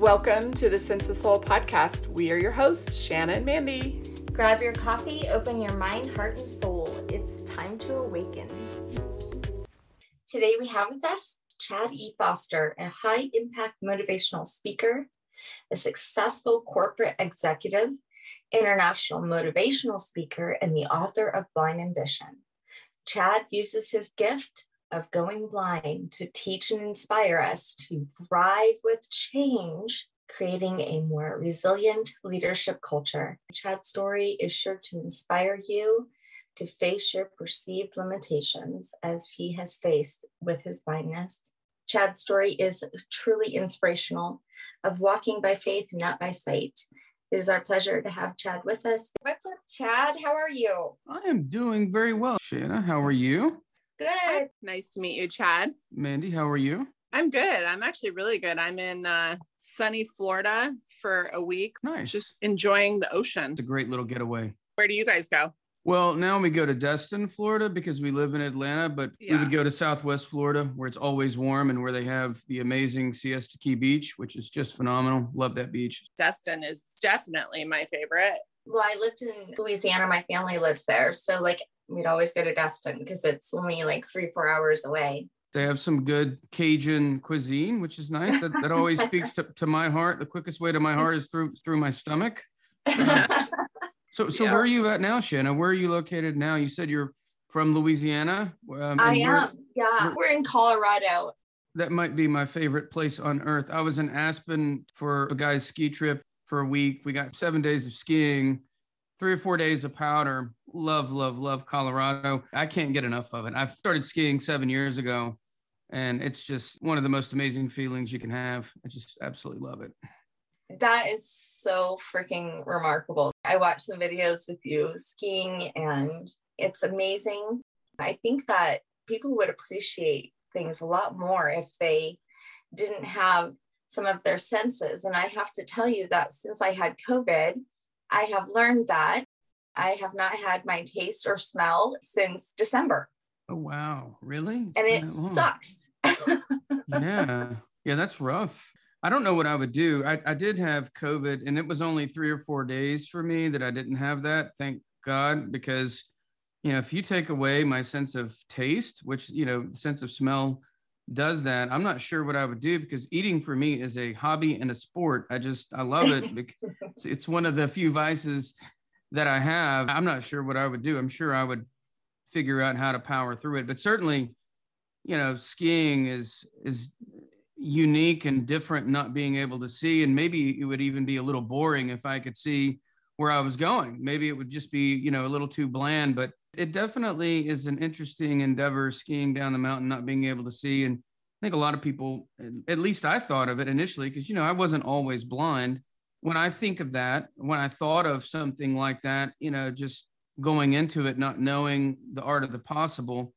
Welcome to the Sense of Soul podcast. We are your hosts, Shanna and Mandy. Grab your coffee, open your mind, heart, and soul. It's time to awaken. Today we have with us Chad E. Foster, a high impact motivational speaker, a successful corporate executive, international motivational speaker, and the author of Blind Ambition. Chad uses his gift of going blind to teach and inspire us to thrive with change, creating a more resilient leadership culture. Chad's story is sure to inspire you to face your perceived limitations as he has faced with his blindness. Chad's story is truly inspirational of walking by faith, not by sight. It is our pleasure to have Chad with us. What's up, Chad? How are you? I am doing very well. Shanna, how are you? Good. Nice to meet you, Chad. Mandy, how are you? I'm good. I'm actually really good. I'm in uh, sunny Florida for a week, Nice. just enjoying the ocean. it's a great little getaway. Where do you guys go? Well, now we go to Destin, Florida, because we live in Atlanta, but we would go to Southwest Florida where it's always warm and where they have the amazing Siesta Key Beach, which is just phenomenal. Love that beach. Destin is definitely my favorite. Well, I lived in Louisiana. My family lives there. So, like, we'd always go to Destin because it's only like three, four hours away. They have some good Cajun cuisine, which is nice. That, that always speaks to, to my heart. The quickest way to my heart is through through my stomach. So, so Yeah. where are you at now, Shanna? Where are you located now? You said you're from Louisiana. Um, I where- am. Yeah. where- We're in Colorado. that might be my favorite place on earth. I was in Aspen for a guy's ski trip for a week. We got seven days of skiing, three or four days of powder. Love, love, love Colorado. I can't get enough of it. I've started skiing seven years ago, and it's just one of the most amazing feelings you can have. I just absolutely love it. That is so freaking remarkable. I watched some videos with you skiing and it's amazing. I think that people would appreciate things a lot more if they didn't have some of their senses. And I have to tell you that since I had COVID, I have learned that I have not had my taste or smell since December. Oh, wow. Really? And it sucks. yeah yeah that's rough i don't know what i would do I, I did have covid and it was only three or four days for me that i didn't have that thank god because you know if you take away my sense of taste which you know sense of smell does that i'm not sure what i would do because eating for me is a hobby and a sport i just i love it because it's- it's one of the few vices that i have i'm not sure what i would do. I'm sure i would figure out how to power through it. But certainly you know skiing is is unique and different not being able to see. And maybe it would even be a little boring if i could see where i was going. Maybe it would just be you know a little too bland. But it definitely is an interesting endeavor skiing down the mountain not being able to see. And i think a lot of people at least i thought of it initially because you know i wasn't always blind when i think of that when i thought of something like that you know just going into it not knowing the art of the possible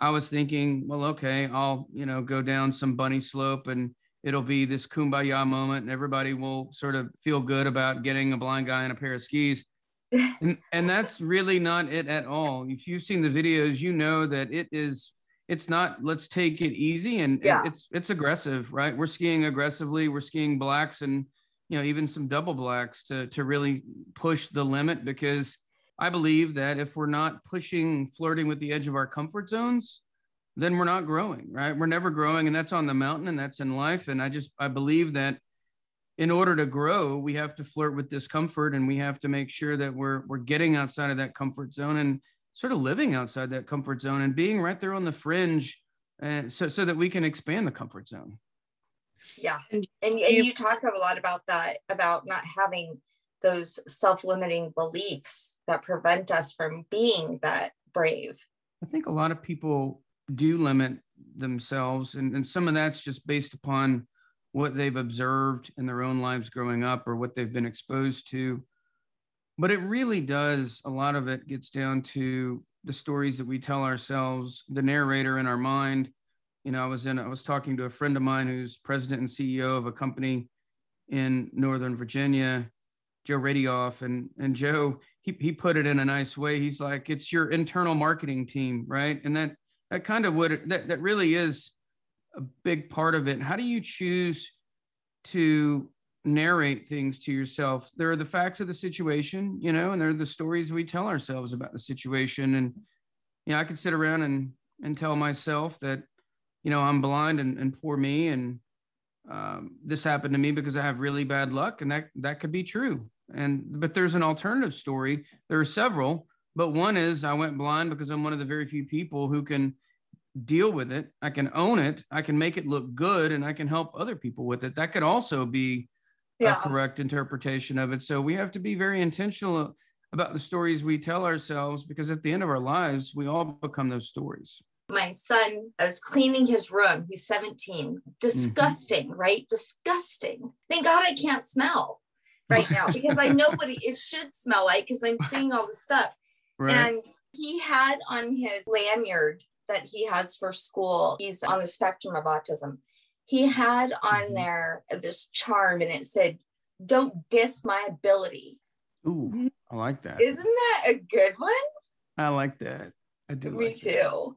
I was thinking, well, okay, I'll, you know, go down some bunny slope and it'll be this kumbaya moment and everybody will sort of feel good about getting a blind guy in a pair of skis. and, and that's really not it at all. If you've seen the videos, you know that it is, it's not, let's take it easy. And Yeah. it's, it's aggressive, right? We're skiing aggressively. We're skiing blacks and, you know, even some double blacks to, to really push the limit because I believe that if we're not pushing, flirting with the edge of our comfort zones, then we're not growing, right? We're never growing. And that's on the mountain and that's in life. And I just, I believe that in order to grow, we have to flirt with discomfort and we have to make sure that we're, we're getting outside of that comfort zone and sort of living outside that comfort zone and being right there on the fringe uh, so, so that we can expand the comfort zone. Yeah. And And, and you- you talk a lot about that, about not having those self limiting beliefs that prevent us from being that brave. I think a lot of people do limit themselves, and, and some of that's just based upon what they've observed in their own lives growing up or what they've been exposed to. But it really does, a lot of it gets down to the stories that we tell ourselves, the narrator in our mind. You know, I was in, I was talking to a friend of mine who's president and CEO of a company in Northern Virginia, Joe Radioff, and and Joe he he put it in a nice way. He's like, it's your internal marketing team, right? And that that kind of would that that really is a big part of it. How do you choose to narrate things to yourself. There are the facts of the situation, you know, and there are the stories we tell ourselves about the situation. And, you know, I could sit around and, and tell myself that, you know, I'm blind and, and poor me. And um, this happened to me because I have really bad luck. And that, that could be true. And, but there's an alternative story. There are several, but one is I went blind because I'm one of the very few people who can deal with it. I can own it. I can make it look good and I can help other people with it. That could also be yeah. a correct interpretation of it. So we have to be very intentional about the stories we tell ourselves because at the end of our lives, we all become those stories. My son, I was cleaning his room. He's 17. Disgusting, mm-hmm. right? Disgusting. Thank God I can't smell right now because I know what it should smell like because I'm seeing all the stuff. Right. And he had on his lanyard that he has for school, he's on the spectrum of autism he had on mm-hmm. there this charm and it said, Don't diss my ability. Ooh, I like that. Isn't that a good one? I like that. I do. Me like too.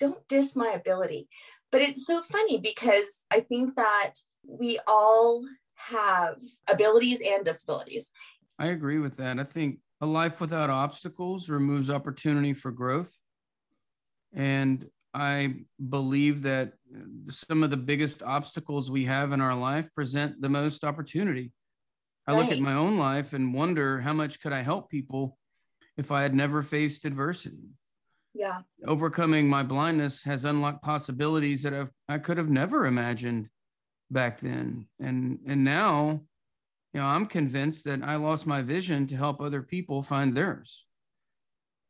Don't diss my ability. But it's so funny because I think that we all have abilities and disabilities. I agree with that. I think a life without obstacles removes opportunity for growth. And I believe that some of the biggest obstacles we have in our life present the most opportunity. I right. look at my own life and wonder how much could I help people if I had never faced adversity. Yeah. Overcoming my blindness has unlocked possibilities that I've, I could have never imagined back then. And and now, you know, I'm convinced that I lost my vision to help other people find theirs.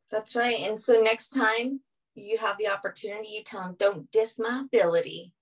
That's right. And so next time you have the opportunity, you tell them, don't diss my ability.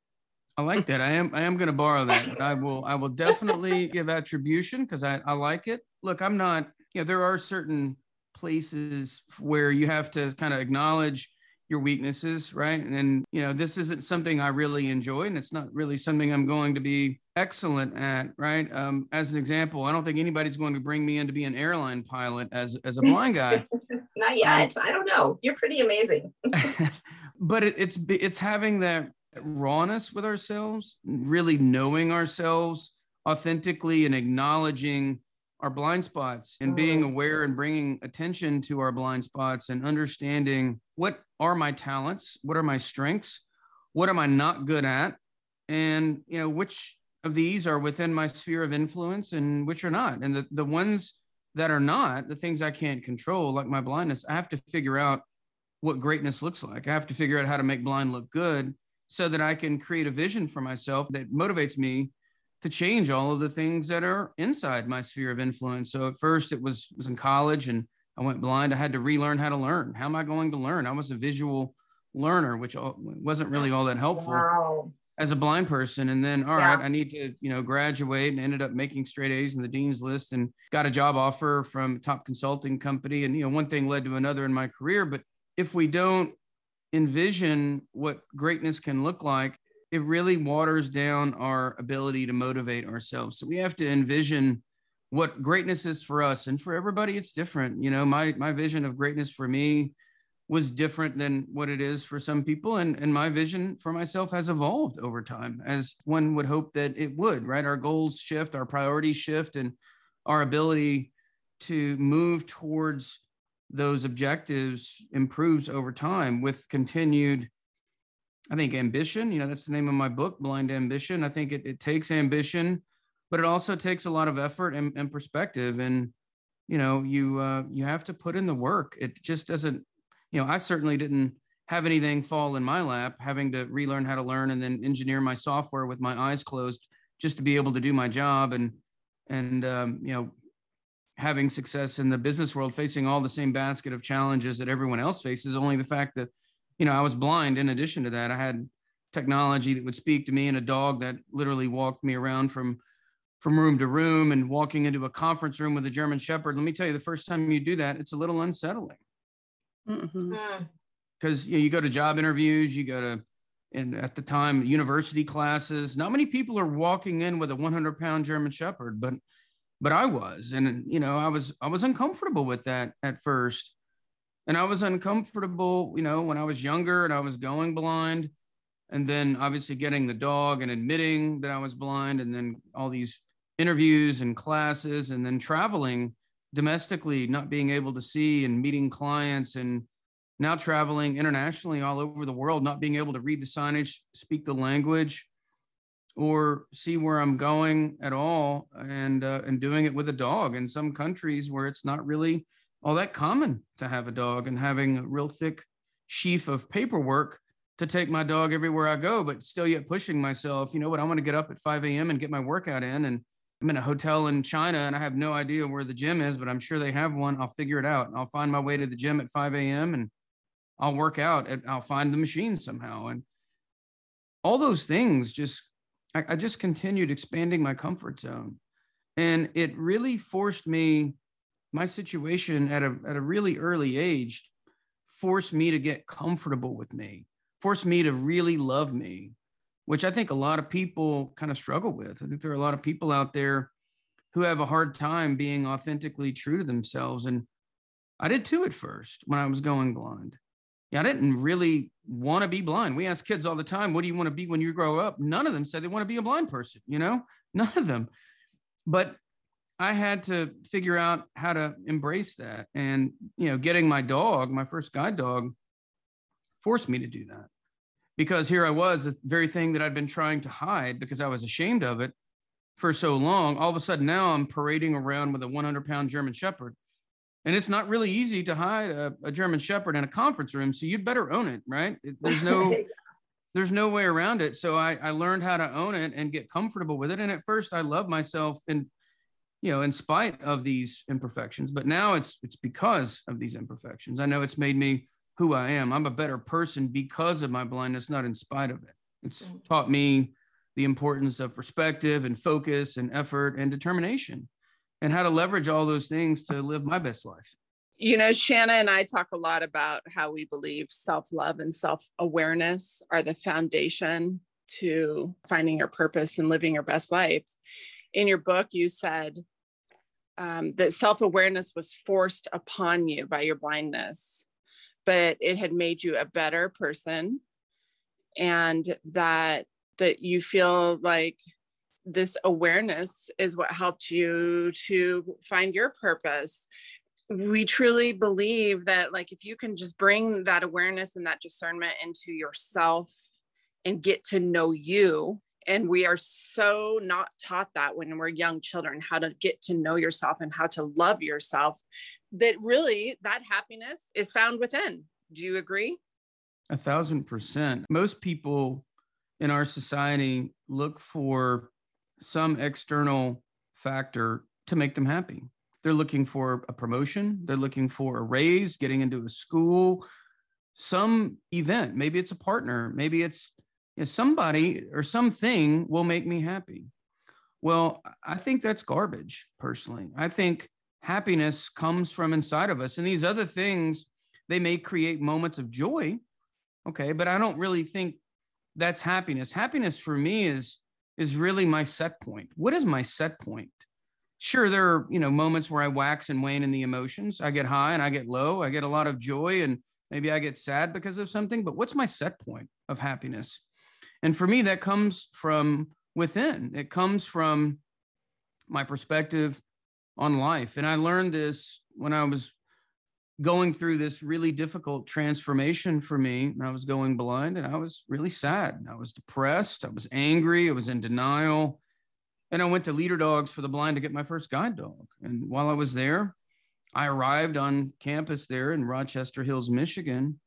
I like that. I am I am going to borrow that. I will I will definitely give attribution because I, I like it. Look, I'm not, you know, there are certain places where you have to kind of acknowledge your weaknesses, right? And you know, this isn't something I really enjoy, and it's not really something I'm going to be excellent at, right? Um, as an example, I don't think anybody's going to bring me in to be an airline pilot as as a blind guy. not yet. Um, I don't know. You're pretty amazing. but it, it's it's having that rawness with ourselves, really knowing ourselves authentically and acknowledging our blind spots and being mm. aware and bringing attention to our blind spots and understanding what are my talents what are my strengths what am i not good at and you know which of these are within my sphere of influence and which are not and the, the ones that are not the things i can't control like my blindness i have to figure out what greatness looks like i have to figure out how to make blind look good so that i can create a vision for myself that motivates me to change all of the things that are inside my sphere of influence. So at first it was was in college and I went blind. I had to relearn how to learn. How am I going to learn? I was a visual learner, which wasn't really all that helpful wow. as a blind person. And then, all yeah. right, I need to, you know, graduate and ended up making straight A's in the dean's list and got a job offer from a top consulting company. And, you know, one thing led to another in my career. But if we don't envision what greatness can look like it really waters down our ability to motivate ourselves. So we have to envision what greatness is for us and for everybody it's different. You know, my my vision of greatness for me was different than what it is for some people and and my vision for myself has evolved over time as one would hope that it would, right? Our goals shift, our priorities shift and our ability to move towards those objectives improves over time with continued I think ambition, you know, that's the name of my book, Blind Ambition. I think it, it takes ambition, but it also takes a lot of effort and, and perspective. And, you know, you uh, you have to put in the work. It just doesn't, you know, I certainly didn't have anything fall in my lap, having to relearn how to learn and then engineer my software with my eyes closed just to be able to do my job and and um, you know having success in the business world facing all the same basket of challenges that everyone else faces only the fact that you know, I was blind. In addition to that, I had technology that would speak to me and a dog that literally walked me around from from room to room and walking into a conference room with a German Shepherd. Let me tell you, the first time you do that, it's a little unsettling. Because mm-hmm. mm. you, know, you go to job interviews, you go to, and at the time, university classes. Not many people are walking in with a 100 pound German Shepherd, but but I was, and you know, I was I was uncomfortable with that at first and I was uncomfortable, you know, when I was younger and I was going blind. and then obviously getting the dog and admitting that I was blind, and then all these interviews and classes, and then traveling domestically, not being able to see and meeting clients, and now traveling internationally all over the world, not being able to read the signage, speak the language, or see where I'm going at all, and uh, and doing it with a dog in some countries where it's not really all that common to have a dog, and having a real thick sheaf of paperwork to take my dog everywhere I go, but still yet pushing myself. You know what? I want to get up at 5 a.m. and get my workout in. And I'm in a hotel in China and I have no idea where the gym is, but I'm sure they have one. I'll figure it out. I'll find my way to the gym at 5 a.m. and I'll work out and I'll find the machine somehow. And all those things just, I, I just continued expanding my comfort zone. And it really forced me, my situation at a, at a really early age, forced me to get comfortable with me forced me to really love me, which I think a lot of people kind of struggle with. I think there are a lot of people out there who have a hard time being authentically true to themselves. And I did too at first when I was going blind. Yeah, I didn't really want to be blind. We ask kids all the time, what do you want to be when you grow up? None of them said they want to be a blind person, you know, none of them. But I had to figure out how to embrace that. And, you know, getting my dog, my first guide dog, forced me to do that because here I was, the very thing that I'd been trying to hide because I was ashamed of it for so long. All of a sudden, now I'm parading around with a 100 pound German Shepherd. And it's not really easy to hide a, a, German Shepherd in a conference room. So you'd better own it, right? There's no. There's no way around it. So I, I learned how to own it and get comfortable with it. And at first I loved myself in, you know, in spite of these imperfections, but now it's it's because of these imperfections. I know it's made me who I am. I'm a better person because of my blindness, not in spite of it. It's mm. taught me the importance of perspective and focus and effort and determination and how to leverage all those things to live my best life. You know, Shanna and I talk a lot about how we believe self love and self awareness are the foundation to finding your purpose and living your best life. In your book, you said um, that self awareness was forced upon you by your blindness but it had made you a better person. And that that you feel like this awareness is what helped you to find your purpose. We truly believe that like if you can just bring that awareness and that discernment into yourself and get to know you and we are so not taught that when we're young children how to get to know yourself and how to love yourself that really that happiness is found within. Do you agree? A thousand percent. Most people in our society look for some external factor to make them happy. They're looking for a promotion. They're looking for a raise getting into a school some event. Maybe it's a partner. Maybe it's you know, somebody or something will make me happy. Well, I think that's garbage personally. I think happiness comes from inside of us. And these other things, they may create moments of joy. Okay. But I don't really think that's happiness. Happiness for me is is really my set point. What is my set point? Sure, there are you know moments where I wax and wane in the emotions. I get high and I get low. I get a lot of joy and maybe I get sad because of something. But what's my set point of happiness? And for me, that comes from within, it comes from my perspective on life. And I learned this when I was going through this really difficult transformation for me. And I was going blind and I was really sad. I was depressed. I was angry. I was in denial. And I went to Leader Dogs for the Blind to get my first guide dog. And while I was there, I arrived on campus there in Rochester Hills, Michigan,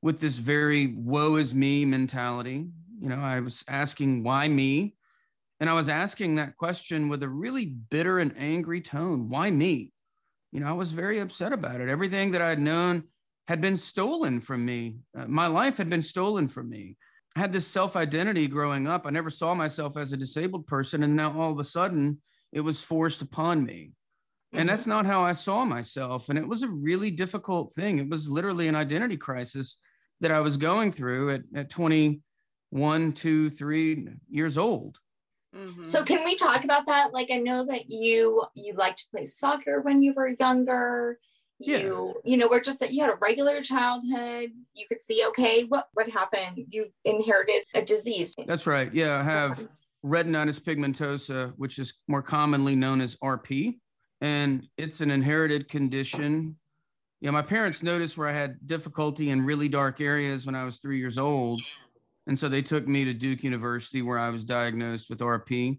with this very woe is me mentality. You know, I was asking why me? And I was asking that question with a really bitter and angry tone. Why me? You know, I was very upset about it. Everything that I'd known had been stolen from me. Uh, my life had been stolen from me. I had this self identity growing up. I never saw myself as a disabled person. And now all of a sudden, it was forced upon me. And mm-hmm. that's not how I saw myself. And it was a really difficult thing. It was literally an identity crisis that I was going through at, at 20, one, two, three years old. Mm-hmm. So can we talk about that? Like I know that you you liked to play soccer when you were younger you yeah. you know we're just that you had a regular childhood you could see okay what what happened you inherited a disease that's right yeah i have retinitis pigmentosa which is more commonly known as rp and it's an inherited condition yeah my parents noticed where i had difficulty in really dark areas when i was three years old and so they took me to duke university where i was diagnosed with rp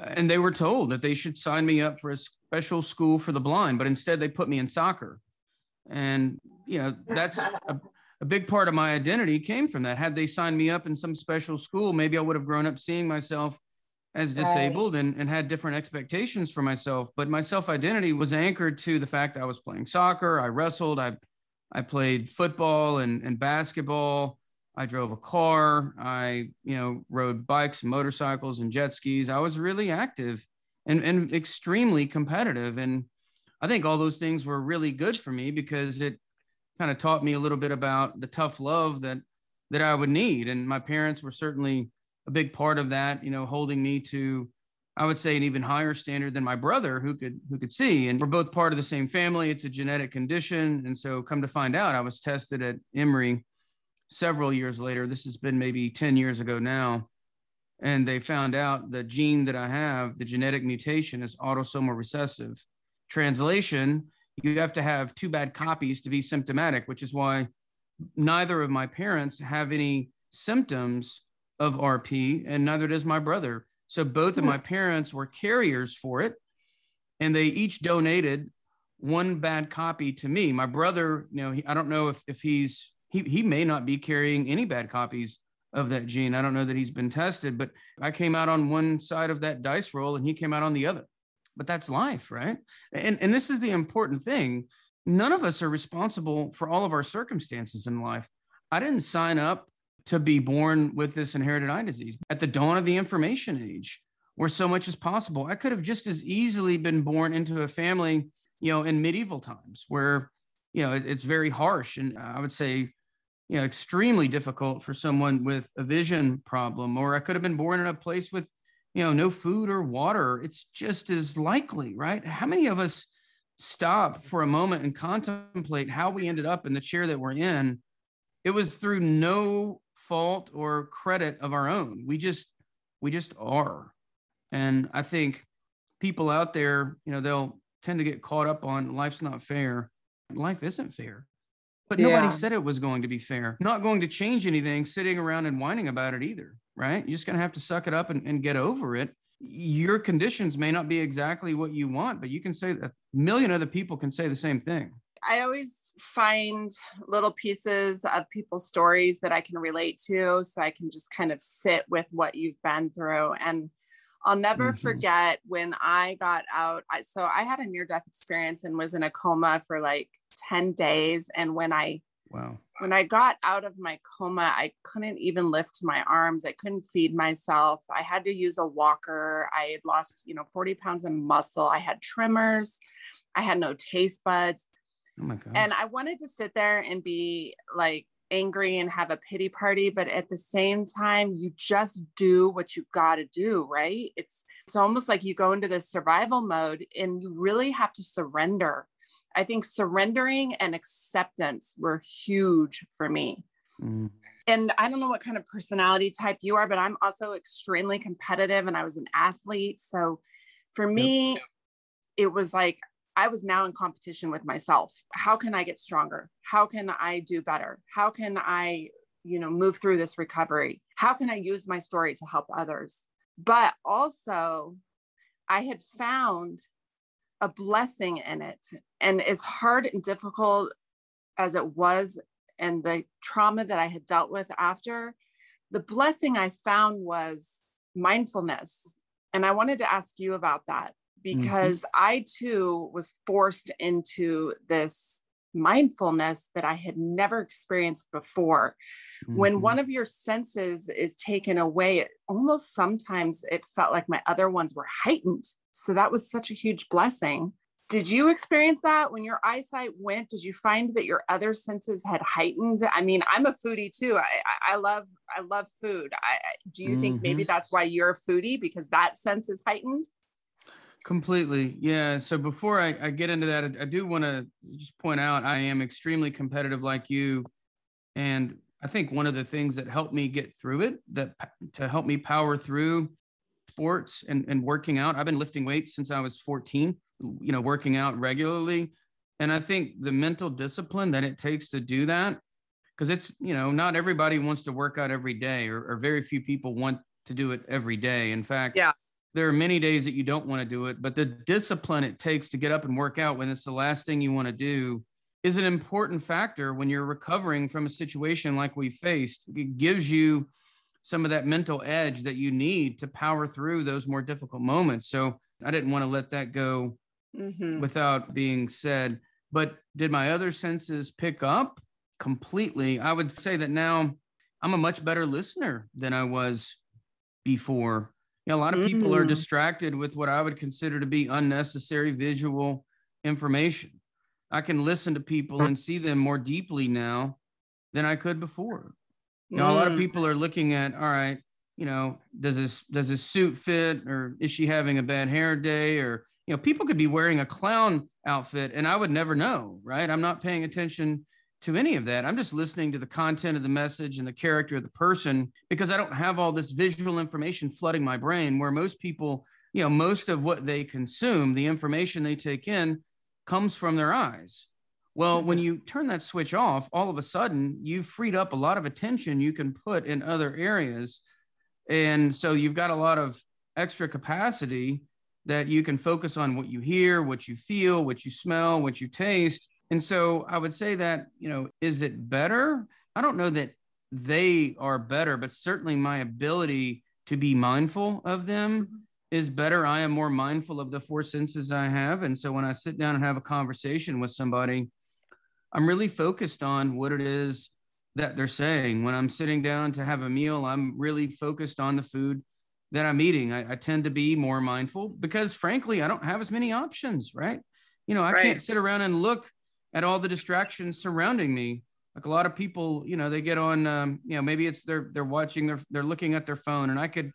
and they were told that they should sign me up for a special school for the blind, but instead they put me in soccer. And, you know, that's a, a big part of my identity came from that. Had they signed me up in some special school, maybe I would have grown up seeing myself as disabled right. and, and had different expectations for myself. But my self identity was anchored to the fact I was playing soccer, I wrestled, I, I played football and, and basketball. I drove a car. I, you know, rode bikes, motorcycles, and jet skis. I was really active and, and extremely competitive. And I think all those things were really good for me because it kind of taught me a little bit about the tough love that that I would need. And my parents were certainly a big part of that, you know, holding me to I would say an even higher standard than my brother who could who could see. And we're both part of the same family. It's a genetic condition. And so come to find out, I was tested at Emory several years later. This has been maybe 10 years ago now and they found out the gene that I have, the genetic mutation, is autosomal recessive. Translation, you have to have two bad copies to be symptomatic, which is why neither of my parents have any symptoms of RP, and neither does my brother. So both of my hmm. parents were carriers for it, and they each donated one bad copy to me. My brother, you know, he, I don't know if, if he's he he may not be carrying any bad copies of that gene. I don't know that he's been tested, but I came out on one side of that dice roll and he came out on the other. But that's life, right? And and this is the important thing. None of us are responsible for all of our circumstances in life. I didn't sign up to be born with this inherited eye disease at the dawn of the information age where so much is possible. I could have just as easily been born into a family, you know, in medieval times where, you know, it, it's very harsh and I would say you know extremely difficult for someone with a vision problem or i could have been born in a place with you know no food or water. It's just as likely right? How many of us stop for a moment and contemplate how we ended up in the chair that we're in? It was through no fault or credit of our own. We just we just are. And i think people out there you know they'll tend to get caught up on life's not fair. Life isn't fair but yeah. nobody said it was going to be fair. Not going to change anything sitting around and whining about it either, right? You're just going to have to suck it up and, and get over it. Your conditions may not be exactly what you want, but you can say a million other people can say the same thing. I always find little pieces of people's stories that I can relate to so I can just kind of sit with what you've been through. And I'll never mm-hmm. forget when I got out. I, so I had a near death experience and was in a coma for like 10 days. And when I, wow, when I got out of my coma, I couldn't even lift my arms. I couldn't feed myself. I had to use a walker. I had lost, you know, 40 pounds of muscle. I had tremors. I had no taste buds. Oh my God. And I wanted to sit there and be like angry and have a pity party, but at the same time, you just do what you got to do, right? It's it's almost like you go into this survival mode and you really have to surrender. I think surrendering and acceptance were huge for me. Mm. And I don't know what kind of personality type you are, but I'm also extremely competitive and I was an athlete. So for me, yep. it was like I was now in competition with myself. How can I get stronger? How can I do better? How can I, you know, move through this recovery? How can I use my story to help others? But also, I had found a blessing in it. And as hard and difficult as it was, and the trauma that I had dealt with after, the blessing I found was mindfulness. And I wanted to ask you about that. Because mm-hmm. I too was forced into this mindfulness that I had never experienced before. Mm-hmm. When one of your senses is taken away, it almost sometimes it felt like my other ones were heightened. So that was such a huge blessing. Did you experience that when your eyesight went? Did you find that your other senses had heightened? I mean, I'm a foodie too. I, I love I love food. I, do you mm-hmm. think maybe mm-hmm. that's why you're a foodie because that sense is heightened? Completely. Yeah. So before I, I get into that, I, I do want to just point out I am extremely competitive like you. And I think one of the things that helped me get through it, that to help me power through sports and, and working out, I've been lifting weights since I was 14, you know, working out regularly. And I think the mental discipline that it takes to do that, because it's, you know, not everybody wants to work out every day, or, or very few people want to do it every day. In fact, yeah there are many days that you don't want to do it, but the discipline it takes to get up and work out when it's the last thing you want to do is an important factor when you're recovering from a situation like we faced. It gives you some of that mental edge that you need to power through those more difficult moments. So I didn't want to let that go mm-hmm. without being said. But did my other senses pick up completely? I would say that now I'm a much better listener than I was before. You know, a lot of people mm. are distracted with what I would consider to be unnecessary visual information. I can listen to people and see them more deeply now than I could before. You know, mm. a lot of mm. people are looking at, all right, you know, does this does this suit fit, or is she having a bad hair day, or you know, people could be wearing a clown outfit and I would never know, right? I'm not paying attention to any of that. I'm just listening to the content of the message and the character of the person because I don't have all this visual information flooding my brain where most people, you know, most of what they consume, the information they take in comes from their eyes. Well, when mm-hmm. you turn that switch off, all of a sudden you've freed up a lot of attention you can put in other areas. And so you've got a lot of extra capacity that you can focus on what you hear, what you feel, what you smell, what you taste and so I would say that, you know, is it better? I don't know that they are better, but certainly my ability to be mindful of them mm-hmm. is better. I am more mindful of the four senses I have. And so when I sit down and have a conversation with somebody, I'm really focused on what it is that they're saying. When I'm sitting down to have a meal, I'm really focused on the food that I'm eating. I, I tend to be more mindful because, frankly, I don't have as many options, right? You know, I right. can't sit around and look at all the distractions surrounding me. Like a lot of people you know they get on um, you know maybe it's they're they're watching they're they're looking at their phone and i could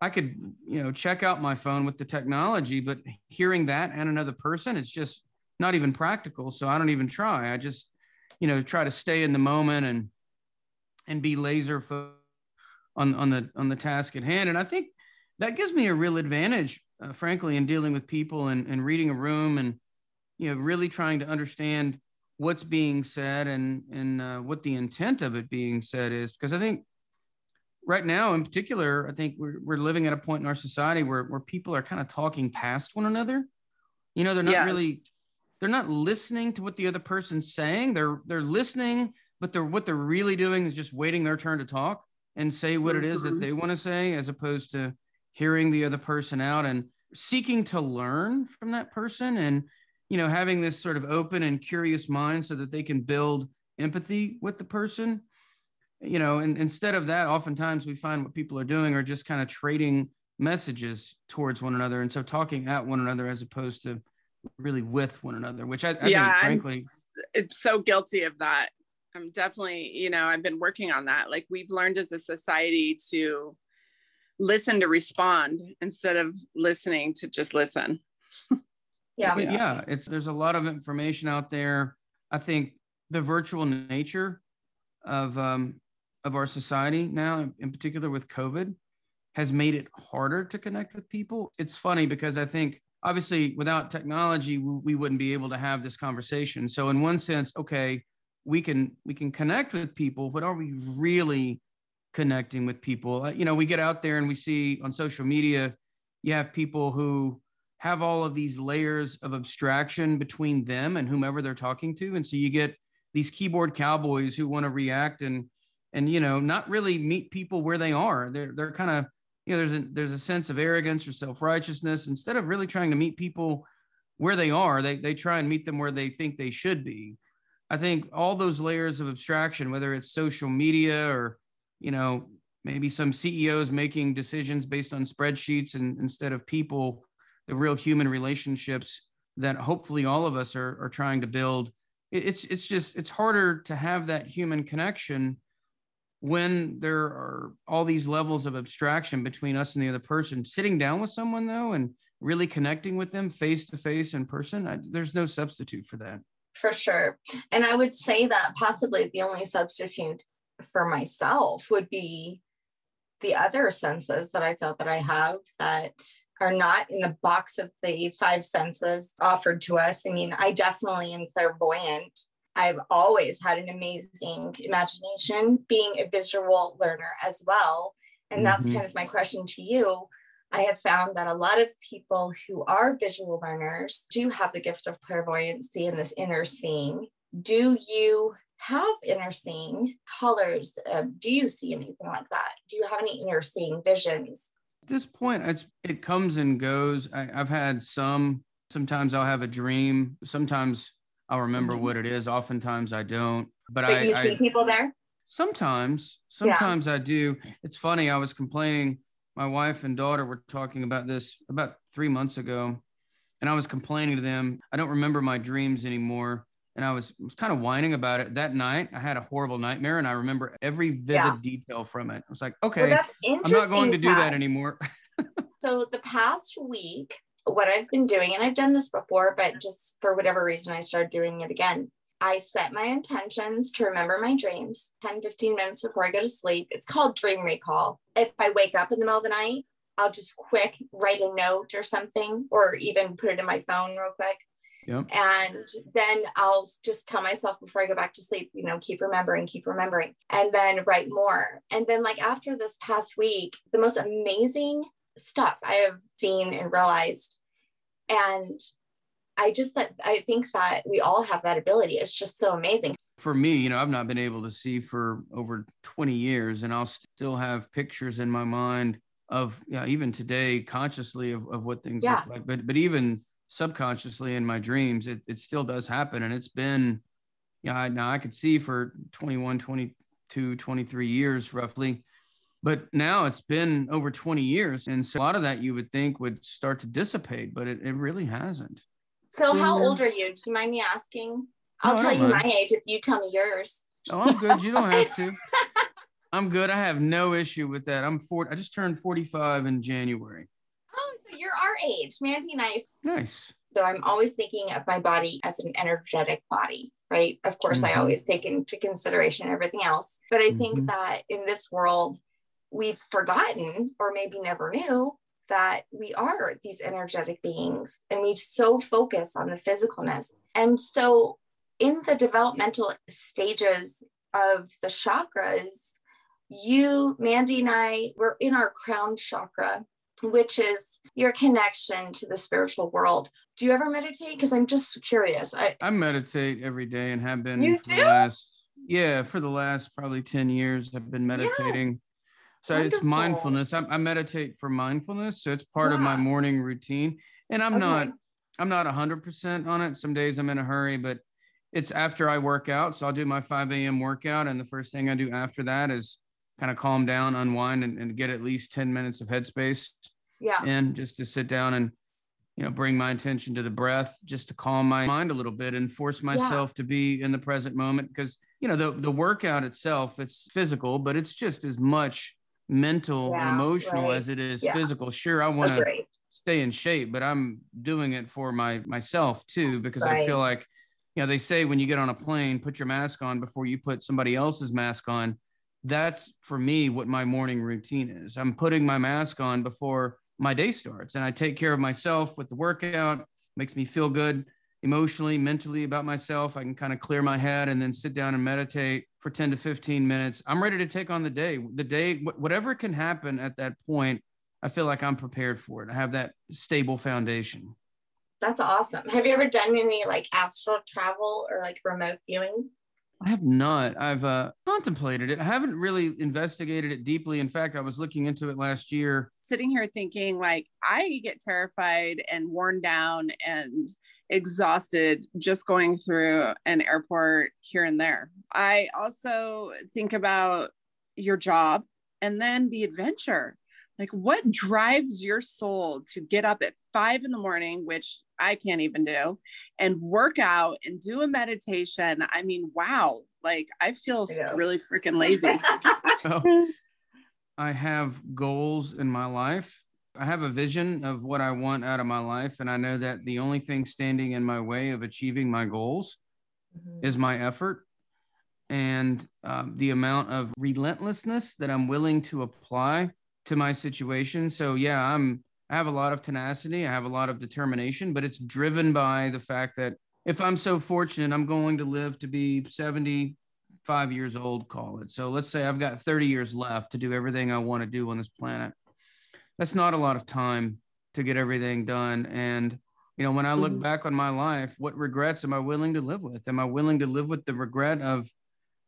i could you know check out my phone with the technology but hearing that and another person it's just not even practical. So i don't even try. I just you know try to stay in the moment and and be laser focused on on the on the task at hand. And i think that gives me a real advantage uh, frankly in dealing with people and, and reading a room and you know really trying to understand what's being said and and uh, what the intent of it being said is because i think right now in particular i think we're, we're living at a point in our society where, where people are kind of talking past one another you know they're not yes. really they're not listening to what the other person's saying they're they're listening but they're what they're really doing is just waiting their turn to talk and say what it is that mm-hmm. they want to say as opposed to hearing the other person out and seeking to learn from that person and you know, having this sort of open and curious mind so that they can build empathy with the person. You know, and instead of that, oftentimes we find what people are doing are just kind of trading messages towards one another. And so talking at one another as opposed to really with one another, which I, I yeah, think, frankly, I'm so guilty of that. I'm definitely, you know, I've been working on that. Like we've learned as a society to listen to respond instead of listening to just listen. Yeah. But yeah, it's there's a lot of information out there. I think the virtual nature of um, of our society now, in particular with COVID, has made it harder to connect with people. It's funny because I think obviously without technology we, we wouldn't be able to have this conversation. So in one sense, okay, we can we can connect with people, but are we really connecting with people? Uh, you know, we get out there and we see on social media, you have people who have all of these layers of abstraction between them and whomever they're talking to. And so you get these keyboard cowboys who want to react and and you know not really meet people where they are. They're they're kind of you know there's a there's a sense of arrogance or self-righteousness. Instead of really trying to meet people where they are they they try and meet them where they think they should be. I think all those layers of abstraction whether it's social media or you know maybe some ceos making decisions based on spreadsheets and instead of people the real human relationships that hopefully all of us are, are trying to build it's it's just it's harder to have that human connection when there are all these levels of abstraction between us and the other person sitting down with someone though and really connecting with them face to face in person, I, there's no substitute for that. For sure. And I would say that possibly the only substitute for myself would be the other senses that I felt that I have that are not in the box of the five senses offered to us. I mean, I definitely am clairvoyant. I've always had an amazing imagination, being a visual learner as well. And that's mm-hmm. kind of my question to you. I have found that a lot of people who are visual learners do have the gift of clairvoyancy and this inner seeing. Do you have inner seeing colors? Uh, do you see anything like that? Do you have any inner seeing visions? At this point, it's, it comes and goes. I, have had some. Sometimes I'll have a dream. Sometimes I'll remember mm-hmm. what it is. Oftentimes I don't. But, but I, you see I, people there. Sometimes, sometimes yeah. I do. It's funny. I was complaining. My wife and daughter were talking about this about three months ago, and I was complaining to them. I don't remember my dreams anymore and I was, was kind of whining about it that night. I had a horrible nightmare, and I remember every vivid yeah. detail from it. I was like, okay, well, I'm not going to do that anymore. so the past week, what I've been doing, and I've done this before, but just for whatever reason, I started doing it again. I set my intentions to remember my dreams 10, 15 minutes before I go to sleep. It's called dream recall. If I wake up in the middle of the night, I'll just quick write a note or something, or even put it in my phone real quick Yep. And then I'll just tell myself before I go back to sleep, you know, keep remembering, keep remembering, and then write more. And then, like, after this past week, the most amazing stuff I have seen and realized. And I just that I think that we all have that ability. It's just so amazing. For me, you know, I've not been able to see for over 20 years, and I'll still have pictures in my mind of yeah, even today consciously of, of what things yeah. look like. But but even subconsciously in my dreams it, it still does happen. And it's been yeah I, now i could see for 21 22 23 years roughly. But now it's been over 20 years. And so a lot of that you would think would start to dissipate but it, it really hasn't. So how old are you? Do you mind me asking? Oh, I'll no, tell you mind. my age if you tell me yours. Oh i'm good. You don't have to. I'm good. I have no issue with that. I'm 40 i just turned 45 in january you're our age, Mandy and I. Nice. So I'm always thinking of my body as an energetic body, right? Of course, mm-hmm. I always take into consideration everything else. But I mm-hmm. think that in this world, we've forgotten or maybe never knew that we are these energetic beings and we so focus on the physicalness. And so in the developmental stages of the chakras, you, Mandy, and I were in our crown chakra which is your connection to the spiritual world. Do you ever meditate? Because I'm just curious. I, I meditate every day and have been you for do? the last yeah, for the last probably 10 years I've been meditating. Yes. So Wonderful. it's mindfulness. I, I, meditate for mindfulness. So it's part of my morning routine. And I'm okay. not I'm not hundred percent on it. Some days I'm in a hurry, but it's after I work out. So I'll do my 5 a.m. workout. And the first thing I do after that is kind of calm down, unwind, and, and get at least 10 minutes of headspace. Yeah. And just to sit down and, you know, bring my attention to the breath, just to calm my mind a little bit and force myself yeah. to be in the present moment. Because, you know, the, the workout itself, it's physical, but it's just as much mental yeah, and emotional right. as it is yeah. physical. Sure, I want to stay in shape, but I'm doing it for my myself too, because right. I feel like, you know, they say when you get on a plane, put your mask on before you put somebody else's mask on that's for me what my morning routine is. I'm putting my mask on before my day starts and I take care of myself with the workout, makes me feel good emotionally, mentally about myself. I can kind of clear my head and then sit down and meditate for 10 to 15 minutes. I'm ready to take on the day. The day, whatever can happen at that point, I feel like I'm prepared for it. I have that stable foundation. That's awesome. Have you ever done any like astral travel or like remote viewing? I have not. I've uh, contemplated it. I haven't really investigated it deeply. In fact, I was looking into it last year. Sitting here thinking, like, I get terrified and worn down and exhausted just going through an airport here and there. I also think about your job and then the adventure. Like, what drives your soul to get up at five in the morning, which I can't even do, and work out and do a meditation. I mean, wow, like I feel yeah. really freaking lazy. well, I have goals in my life I have a vision of what I want out of my life. And I know that the only thing standing in my way of achieving my goals mm-hmm. is my effort and um, the amount of relentlessness that I'm willing to apply to my situation. So, yeah, I'm, I have a lot of tenacity, I have a lot of determination, but it's driven by the fact that if I'm so fortunate, I'm going to live to be 75 years old, call it. So let's say I've got 30 years left to do everything I want to do on this planet. That's not a lot of time to get everything done. And, you know, when I look mm-hmm. back on my life, what regrets am I willing to live with? Am I willing to live with the regret of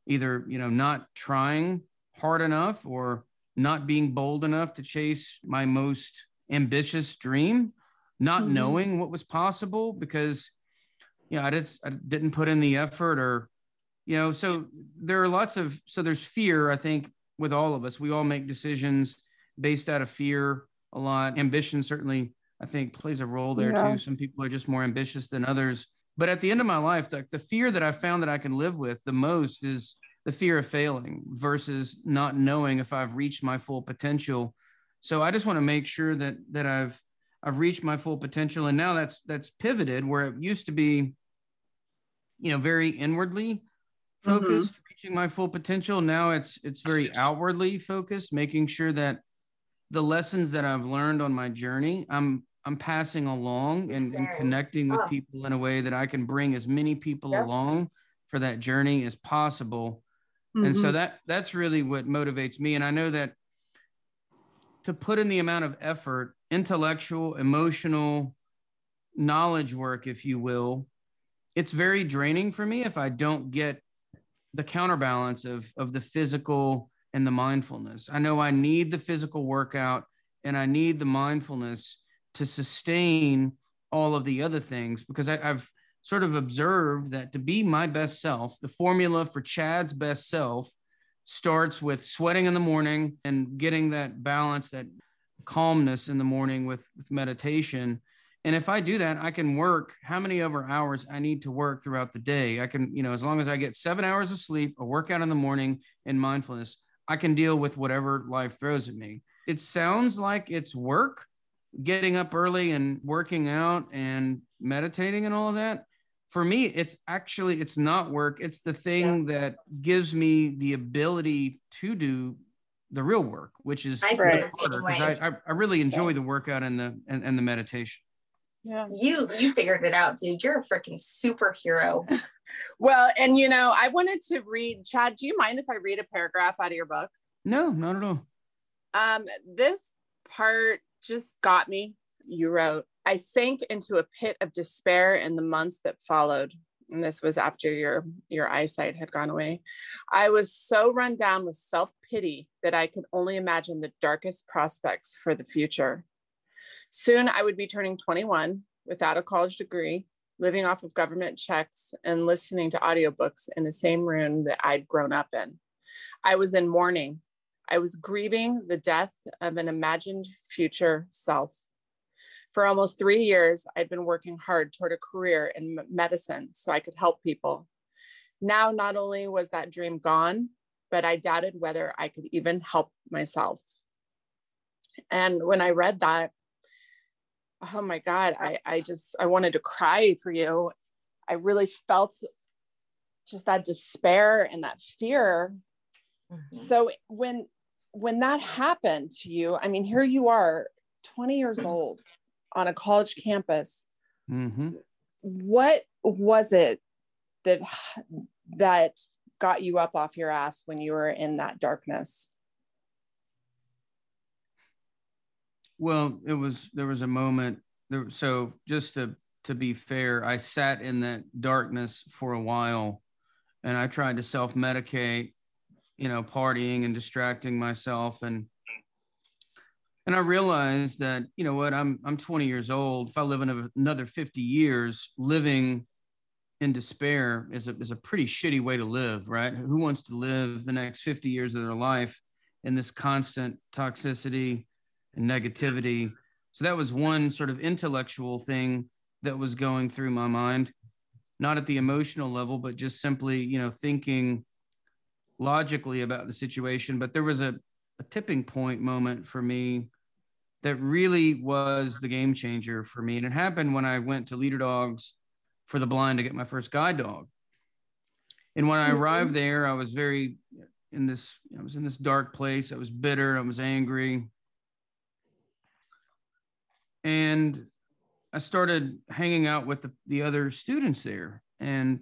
either, you know, not trying hard enough or not being bold enough to chase my most ambitious dream, not mm-hmm. knowing what was possible because you know, I, just, I didn't put in the effort or, you know, so there are lots of, so there's fear, I think, with all of us. We all make decisions based out of fear a lot. Ambition certainly, I think, plays a role there yeah. too. Some people are just more ambitious than others. But at the end of my life, the, the fear that I found that I can live with the most is the fear of failing versus not knowing if I've reached my full potential. So I just want to make sure that that I've I've reached my full potential. And now that's that's pivoted where it used to be you know very inwardly mm-hmm. focused mm-hmm. reaching my full potential now it's it's very outwardly focused making sure that the lessons that i've learned on my journey i'm i'm passing along and, and connecting with oh. people in a way that i can bring as many people yep. along for that journey as possible mm-hmm. and so mm-hmm. that that's really what motivates me and i know that to put in the amount of effort intellectual emotional knowledge work if you will it's very draining for me if I don't get the counterbalance of of the physical and the mindfulness. I know I need the physical workout and I need the mindfulness to sustain all of the other things because I, have sort of observed that to be my best self, the formula for Chad's best self starts with sweating in the morning and getting that balance, that calmness in the morning with, with meditation and if I do that, I can work how many over hours I need to work throughout the day. I can, you know, as long as I get seven hours of sleep, a workout in the morning, and mindfulness, I can deal with whatever life throws at me. It sounds like it's work, getting up early and working out and meditating and all of that. For me, it's actually it's not work. It's the thing yeah. that gives me the ability to do the real work, which is harder I, I, really enjoy yes. the workout and the and, and the meditation. Yeah. You you figured it out, dude. You're a freaking superhero. well, and you know, I wanted to read Chad, do you mind if I read a paragraph out of your book? No, not at all. Um, this part just got me. You wrote, I sank into a pit of despair in the months that followed. And this was after your your eyesight had gone away. I was so run down with self-pity that I could only imagine the darkest prospects for the future. Soon I would be turning 21 without a college degree, living off of government checks and listening to audiobooks in the same room that I'd grown up in. I was in mourning. I was grieving the death of an imagined future self. For almost three years, I'd been working hard toward a career in medicine so I could help people. Now, not only was that dream gone, but I doubted whether I could even help myself. And when I read that, oh my god i i just i wanted to cry for you i really felt just that despair and that fear mm-hmm. so when when that happened to you i mean here you are 20 years old on a college campus mm-hmm. what was it that that got you up off your ass when you were in that darkness Well, it was there was a moment there. So just to to be fair, I sat in that darkness for a while, and I tried to self medicate, you know, partying and distracting myself, and and I realized that you know what I'm I'm 20 years old. If I live in another 50 years, living in despair is a is a pretty shitty way to live, right? Who wants to live the next 50 years of their life in this constant toxicity? and negativity. So that was one sort of intellectual thing that was going through my mind, not at the emotional level, but just simply, you know, thinking logically about the situation. But there was a, a tipping point moment for me that really was the game changer for me. And it happened when I went to Leader Dogs for the blind to get my first guide dog. And when I arrived there, I was very in this, I was in this dark place. I was bitter. I was angry. And I started hanging out with the, the other students there. And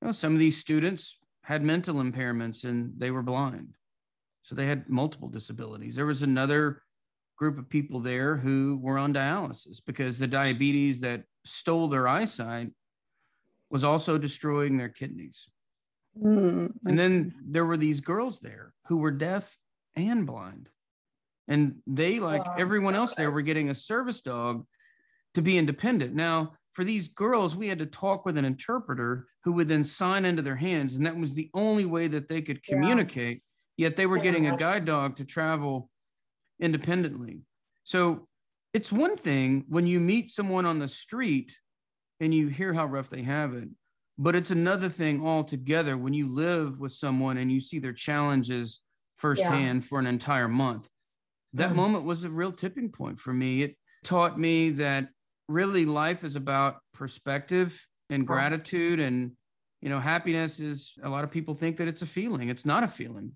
you know, some of these students had mental impairments and they were blind. So they had multiple disabilities. There was another group of people there who were on dialysis because the diabetes that stole their eyesight was also destroying their kidneys. Mm. And then there were these girls there who were deaf and blind. And they, like wow. everyone else there, were getting a service dog to be independent. Now, for these girls, we had to talk with an interpreter who would then sign into their hands. And that was the only way that they could communicate. Yeah. Yet they were getting a guide dog to travel independently. So it's one thing when you meet someone on the street and you hear how rough they have it, but it's another thing altogether when you live with someone and you see their challenges firsthand yeah. for an entire month. That mm. moment was a real tipping point for me. It taught me that really life is about perspective and gratitude and you know happiness is a lot of people think that it's a feeling it's not a feeling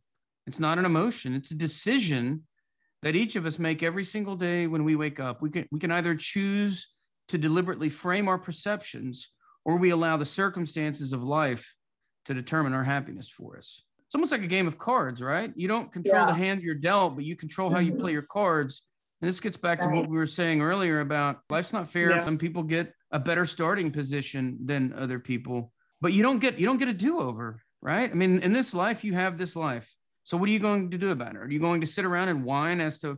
it's not an emotion it's a decision that each of us make every single day when we wake up we can we can either choose to deliberately frame our perceptions or we allow the circumstances of life to determine our happiness for us it's almost like a game of cards right you don't control yeah. the hand you're dealt but you control how you mm-hmm. play your cards and this gets back right. to what we were saying earlier about life's not fair. Yeah. Some people get a better starting position than other people, but you don't get you don't get a do-over, right? I mean, in this life, you have this life. So what are you going to do about it? Are you going to sit around and whine as to,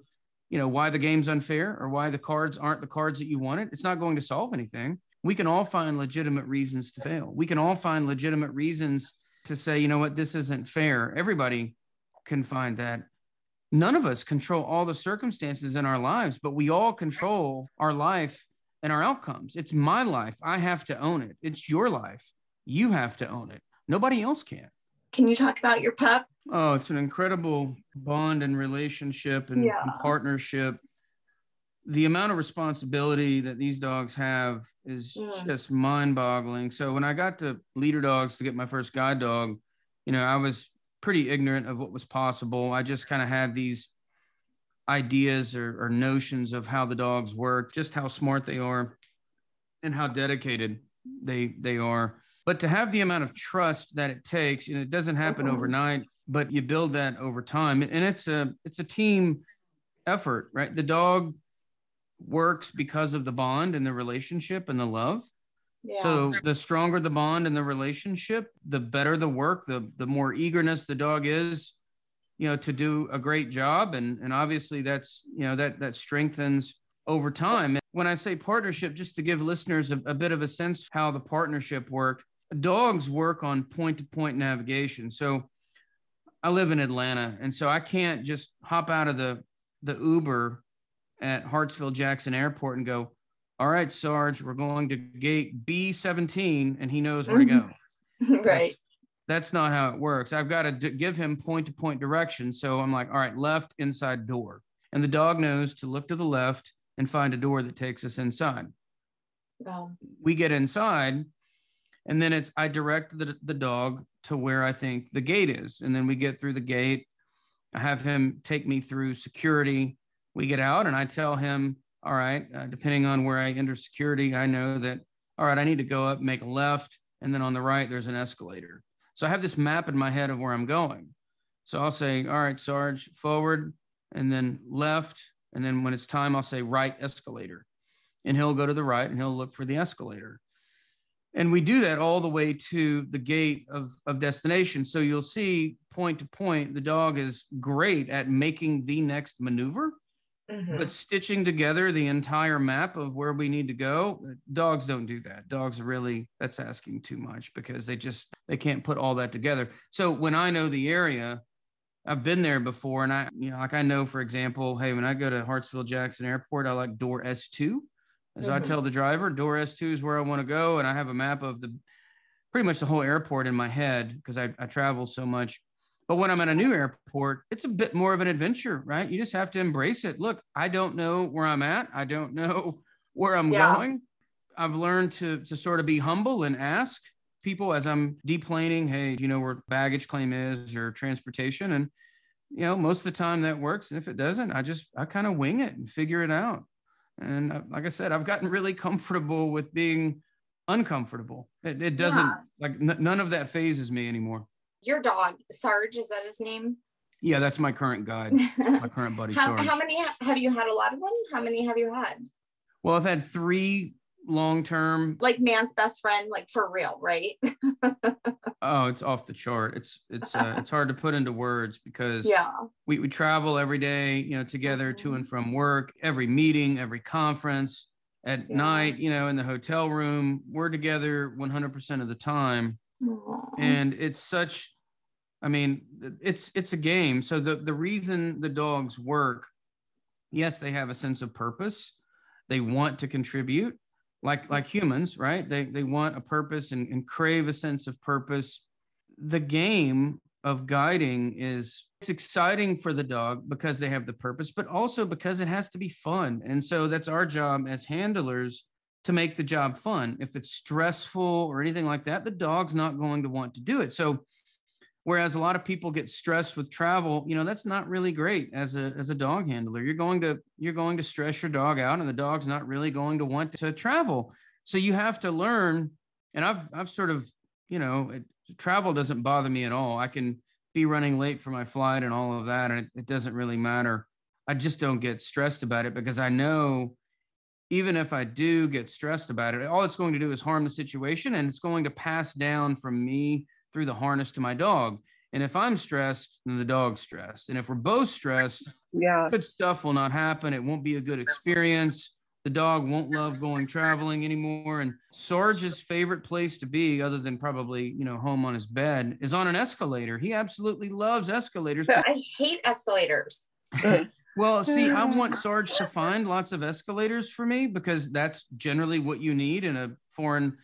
you know, why the game's unfair or why the cards aren't the cards that you wanted? It's not going to solve anything. We can all find legitimate reasons to fail. We can all find legitimate reasons to say, you know what, this isn't fair. Everybody can find that none of us control all the circumstances in our lives, but we all control our life and our outcomes. It's my life. I have to own it. It's your life. You have to own it. Nobody else can. Can you talk about your pup? Oh, it's an incredible bond and relationship and, yeah. and partnership. The amount of responsibility that these dogs have is yeah. just mind boggling. So, when I got to Leader Dogs to get my first guide dog, you know, I was pretty ignorant of what was possible. I just kind of had these ideas or, or, notions of how the dogs work, just how smart they are, and how dedicated they they are. But to have the amount of trust that it takes, you know, it doesn't happen overnight, but you build that over time, and it's a it's a team effort, right? The dog works because of the bond and the relationship and the love Yeah. so the stronger the bond and the relationship, the better the work, the the more eagerness the dog is, you know, to do a great job. And and obviously that's you know that that strengthens over time. And when I say partnership, just to give listeners a, a bit of a sense how the partnership worked, dogs work on point to point navigation. So I live in Atlanta, and so I can't just hop out of the the Uber at Hartsfield Jackson Airport and go, all right, Sarge, we're going to gate B17 and he knows where to go. Mm-hmm. right. That's, that's, not how it works. I've got to d- give him point to point direction. So I'm like, all right, left inside door. And the dog knows to look to the left and find a door that takes us inside. Wow. We get inside and then it's I direct the, the dog to where I think the gate is. And then we get through the gate. I have him take me through security. We get out and I tell him all right, uh, depending on where I enter security, I know that, all right, I need to go up, make a left, and then on the right, there's an escalator. So I have this map in my head of where I'm going. So I'll say, all right, Sarge, forward, and then left. And then when it's time, I'll say right escalator. And he'll go to the right and he'll look for the escalator. And we do that all the way to the gate of, of destination. So you'll see point to point, the dog is great at making the next maneuver Mm-hmm. But stitching together the entire map of where we need to go, dogs don't do that. Dogs really, that's asking too much because they just, they can't put all that together. So when I know the area, I've been there before and I, you know, like I know, for example, hey, when I go to Hartsfield Jackson Airport, I like door S2. As mm-hmm. I tell the driver, door S2 is where I want to go. And I have a map of the pretty much the whole airport in my head because I, I travel so much But when I'm at a new airport, it's a bit more of an adventure, right? You just have to embrace it. Look, I don't know where I'm at. I don't know where I'm yeah. going. I've learned to to sort of be humble and ask people as I'm deplaning, hey, do you know where baggage claim is or transportation? And you know, most of the time that works. And if it doesn't, I just I kind of wing it and figure it out. And uh, like I said, I've gotten really comfortable with being uncomfortable. It, it doesn't yeah. like n- none of that fazes me anymore. Your dog, Sarge, is that his name? Yeah, that's my current guide, my current buddy. how, how many have you had? A lot of them. How many have you had? Well, I've had three long term. Like man's best friend like for real right? Oh it's off the chart. It's it's uh, it's hard to put into words because yeah. we, we travel every day you know together mm-hmm. to and from work every meeting every conference at yeah. night you know in the hotel room. We're together 100% of the time. Aww. and it's such i mean it's it's a game. So the the reason the dogs work yes they have a sense of purpose. They want to contribute like like humans right? They they want a purpose and, and crave a sense of purpose. The game of guiding is it's exciting for the dog because they have the purpose but also because it has to be fun. And so that's our job as handlers to make the job fun. If it's stressful or anything like that the dog's not going to want to do it. So whereas a lot of people get stressed with travel you know that's not really great as a as a dog handler. You're going to you're going to stress your dog out and the dog's not really going to want to travel. So you have to learn and i've i've sort of you know it, travel doesn't bother me at all. I can be running late for my flight and all of that and it, it doesn't really matter. I just don't get stressed about it because i know even if I do get stressed about it, all it's going to do is harm the situation and it's going to pass down from me through the harness to my dog. And if I'm stressed, then the dog's stressed. And if we're both stressed, yeah, good stuff will not happen. It won't be a good experience. The dog won't love going traveling anymore. And Sarge's favorite place to be, other than probably, you know, home on his bed, is on an escalator. He absolutely loves escalators. I hate escalators. well, see, I want Sarge to find lots of escalators for me because that's generally what you need in a foreign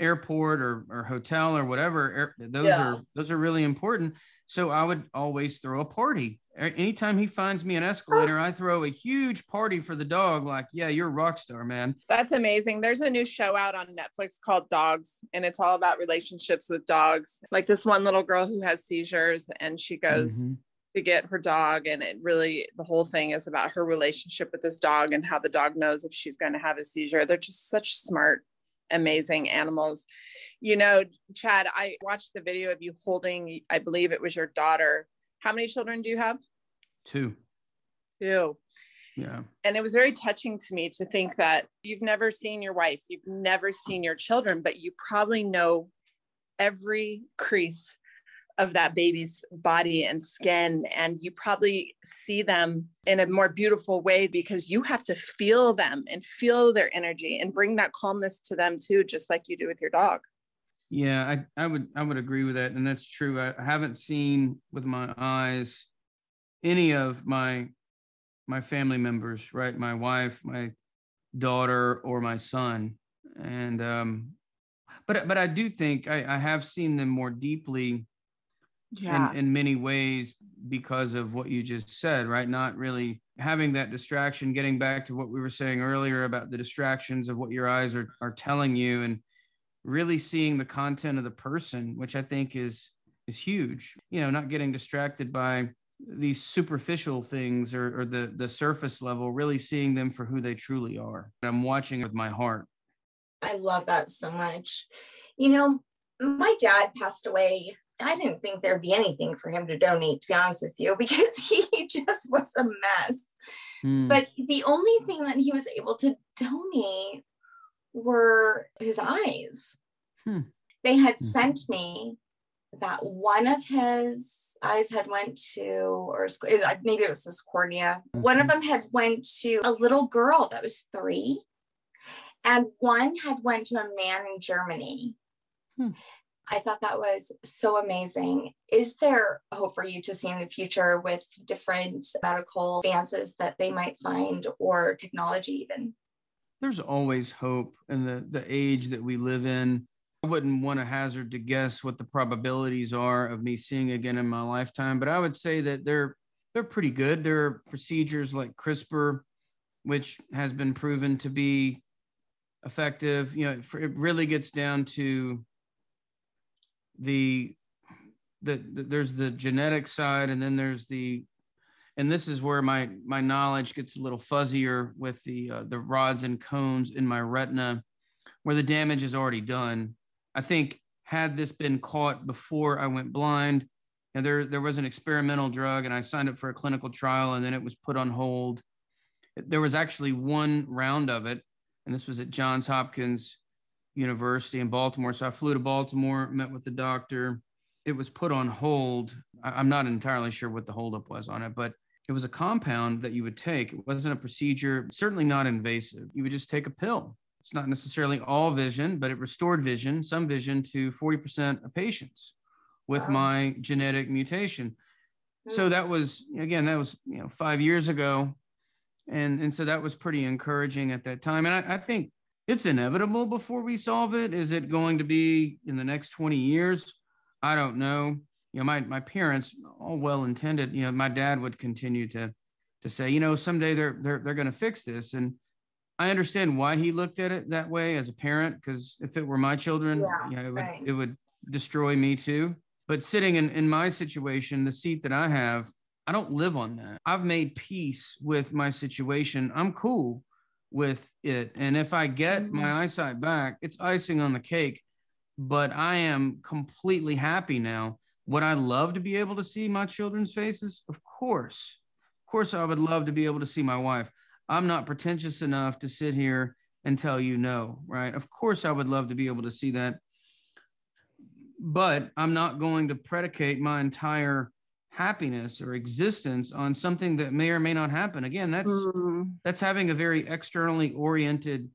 airport or, or hotel or whatever those yeah. are those are really important. So i would always throw a party. Anytime he finds me an escalator i throw a huge party for the dog like yeah you're a rock star man. That's amazing. There's a new show out on netflix called dogs and it's all about relationships with dogs. Like this one little girl who has seizures and she goes mm-hmm. to get her dog and it really the whole thing is about her relationship with this dog and how the dog knows if she's going to have a seizure. They're just such smart amazing animals. You know, Chad, I watched the video of you holding, I believe it was your daughter. How many children do you have? Two. Two. Yeah. And it was very touching to me to think that you've never seen your wife, you've never seen your children, but you probably know every crease of that baby's body and skin and you probably see them in a more beautiful way because you have to feel them and feel their energy and bring that calmness to them too just like you do with your dog. Yeah i, I would i would agree with that and that's true. I haven't seen with my eyes any of my my family members right? My wife my daughter or my son and um but but i do think i, I have seen them more deeply yeah. in, in many ways because of what you just said, right? Not really having that distraction, getting back to what we were saying earlier about the distractions of what your eyes are, are telling you and really seeing the content of the person, which I think is is huge. You know, not getting distracted by these superficial things or, or the the surface level, really seeing them for who they truly are. I'm watching with my heart. I love that so much. You know, my dad passed away I didn't think there'd be anything for him to donate, to be honest with you, because he just was a mess. Mm. But the only thing that he was able to donate were his eyes. Hmm. They had mm. sent me that one of his eyes had went to, or maybe it was his cornea. Mm-hmm. One of mm-hmm. them had went to a little girl that was three, and one had went to a man in Germany. Hmm. I thought that was so amazing. Is there hope for you to see in the future with different medical advances that they might find or technology even? There's always hope in the, the age that we live in. I wouldn't want to hazard to guess what the probabilities are of me seeing again in my lifetime, but I would say that they're they're pretty good. There are procedures like CRISPR, which has been proven to be effective. You know, it really gets down to the the, the there's the genetic side, and then there's the and this is where my my knowledge gets a little fuzzier with the uh, the rods and cones in my retina where the damage is already done. I think had this been caught before i went blind and there there was an experimental drug and i signed up for a clinical trial and then it was put on hold. There was actually one round of it and this was at johns hopkins university in baltimore so i flew to baltimore met with the doctor it was put on hold i'm not entirely sure what the holdup was on it but it was a compound that you would take. It wasn't a procedure, certainly not invasive. You would just take a pill. It's not necessarily all vision, but it restored vision, some vision to 40% of patients with my genetic mutation. So hmm. that was again, that was you know five years ago. And and so that was pretty encouraging at that time. And I, I think it's inevitable before we solve it. Is it going to be in the next 20 years? I don't know you know, my my parents, all well intended, you know, my dad would continue to to say, you know, someday they're they're they're going to fix this, and I understand why he looked at it that way as a parent, because if it were my children, yeah, you know, it would right. it would destroy me too. But sitting in in my situation, the seat that I have, I don't live on that. I've made peace with my situation. I'm cool with it, and if I get mm-hmm. my eyesight back, it's icing on the cake. But I am completely happy now would I love to be able to see my children's faces? Of course. Of course, I would love to be able to see my wife. I'm not pretentious enough to sit here and tell you no, right? Of course, I would love to be able to see that. But I'm not going to predicate my entire happiness or existence on something that may or may not happen. Again, that's mm-hmm. that's having a very externally oriented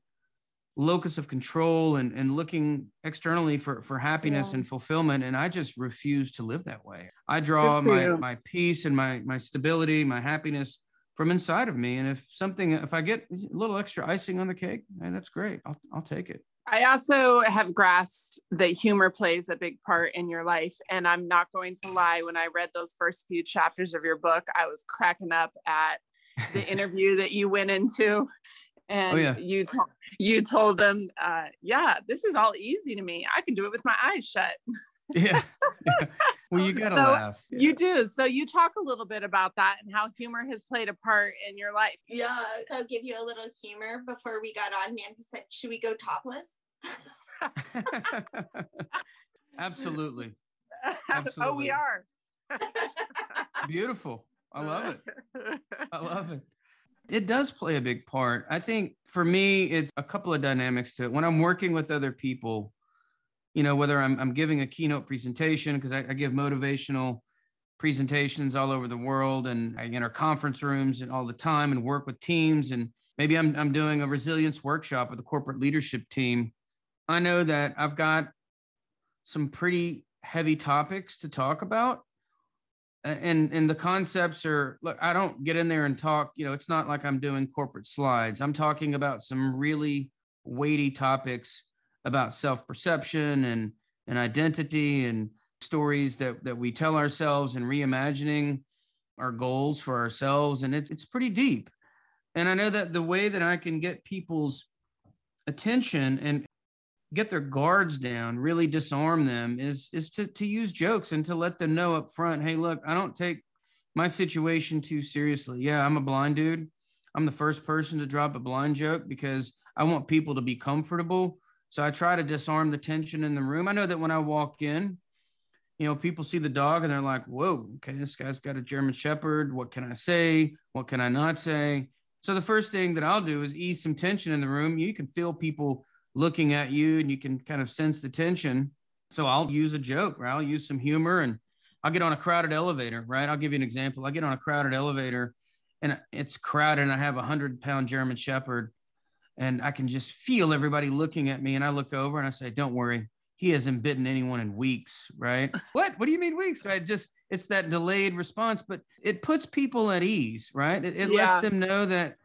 locus of control and, and looking externally for, for happiness yeah. and fulfillment. And I just refuse to live that way. I draw my, my peace and my, my stability, my happiness from inside of me. And if something, if I get a little extra icing on the cake, man, that's great. I'll, I'll take it. I also have grasped that humor plays a big part in your life. And I'm not going to lie, when I read those first few chapters of your book, I was cracking up at the interview that you went into and oh, yeah. you told you told them, uh, yeah, this is all easy to me. I can do it with my eyes shut. yeah. yeah. Well, oh, you gotta so laugh. Yeah. You do. So you talk a little bit about that and how humor has played a part in your life. Yeah, I'll give you a little humor before we got on. Nancy said, "Should we go topless?" Absolutely. Absolutely. Oh, we are. Beautiful. I love it. I love it. It does play a big part. I think for me, it's a couple of dynamics to it. When I'm working with other people, you know, whether I'm, I'm giving a keynote presentation, because I, I, give motivational presentations all over the world and I enter conference rooms and all the time and work with teams. And maybe I'm, I'm doing a resilience workshop with a corporate leadership team. I know that I've got some pretty heavy topics to talk about and and the concepts are look i don't get in there and talk you know it's not like i'm doing corporate slides i'm talking about some really weighty topics about self-perception and and identity and stories that that we tell ourselves and reimagining our goals for ourselves and it's it's pretty deep and i know that the way that i can get people's attention and get their guards down, really disarm them is is to to use jokes and to let them know up front, hey, look, I don't take my situation too seriously. Yeah, I'm a blind dude. I'm the first person to drop a blind joke because I want people to be comfortable. So I try to disarm the tension in the room. I know that when I walk in, you know, people see the dog and they're like, whoa, okay, this guy's got a German Shepherd. What can I say? What can I not say? So the first thing that I'll do is ease some tension in the room. You can feel people looking at you and you can kind of sense the tension. So I'll use a joke, right? I'll use some humor and I'll get on a crowded elevator, right? I'll give you an example. I get on a crowded elevator and it's crowded and I have a hundred pound German Shepherd and I can just feel everybody looking at me. And I look over and I say, don't worry. He hasn't bitten anyone in weeks, right? what? What do you mean weeks? Right? Just it's that delayed response, but it puts people at ease, right? It, it yeah. lets them know that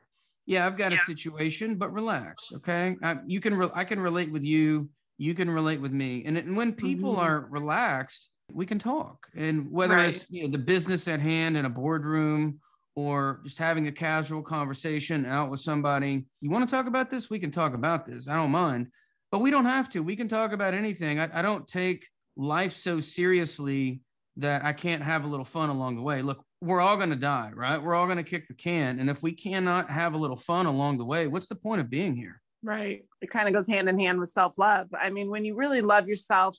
yeah, I've got yeah. a situation, but relax. Okay. I, you can, re- I can relate with you. you can relate with me. And, and when people mm-hmm. are relaxed, we can talk. And whether right. it's you know the business at hand in a boardroom or just having a casual conversation out with somebody, you want to talk about this? We can talk about this. I don't mind, but we don't have to. We can talk about anything. I, I don't take life so seriously that I can't have a little fun along the way. Look, we're all going to die, right? We're all going to kick the can. And if we cannot have a little fun along the way, what's the point of being here? Right. It kind of goes hand in hand with self love. I mean, when you really love yourself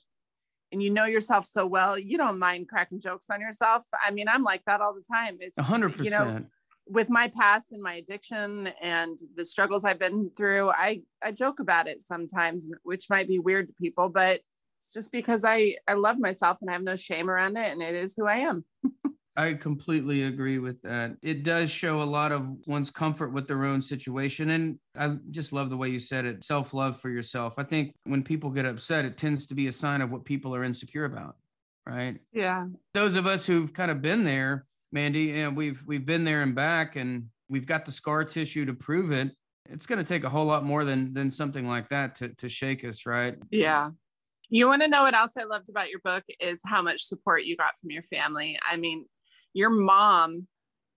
and you know yourself so well, you don't mind cracking jokes on yourself. I mean, I'm like that all the time. It's 100%. You know, with my past and my addiction and the struggles I've been through, I I joke about it sometimes, which might be weird to people, but it's just because I I love myself and I have no shame around it and it is who I am. I completely agree with that. It does show a lot of one's comfort with their own situation. And I just love the way you said it self love for yourself. I think when people get upset, it tends to be a sign of what people are insecure about. Right. Yeah. Those of us who've kind of been there, Mandy, and we've we've been there and back and we've got the scar tissue to prove it. It's going to take a whole lot more than than something like that to to shake us, right? Yeah. You want to know what else I loved about your book is how much support you got from your family. I mean, your mom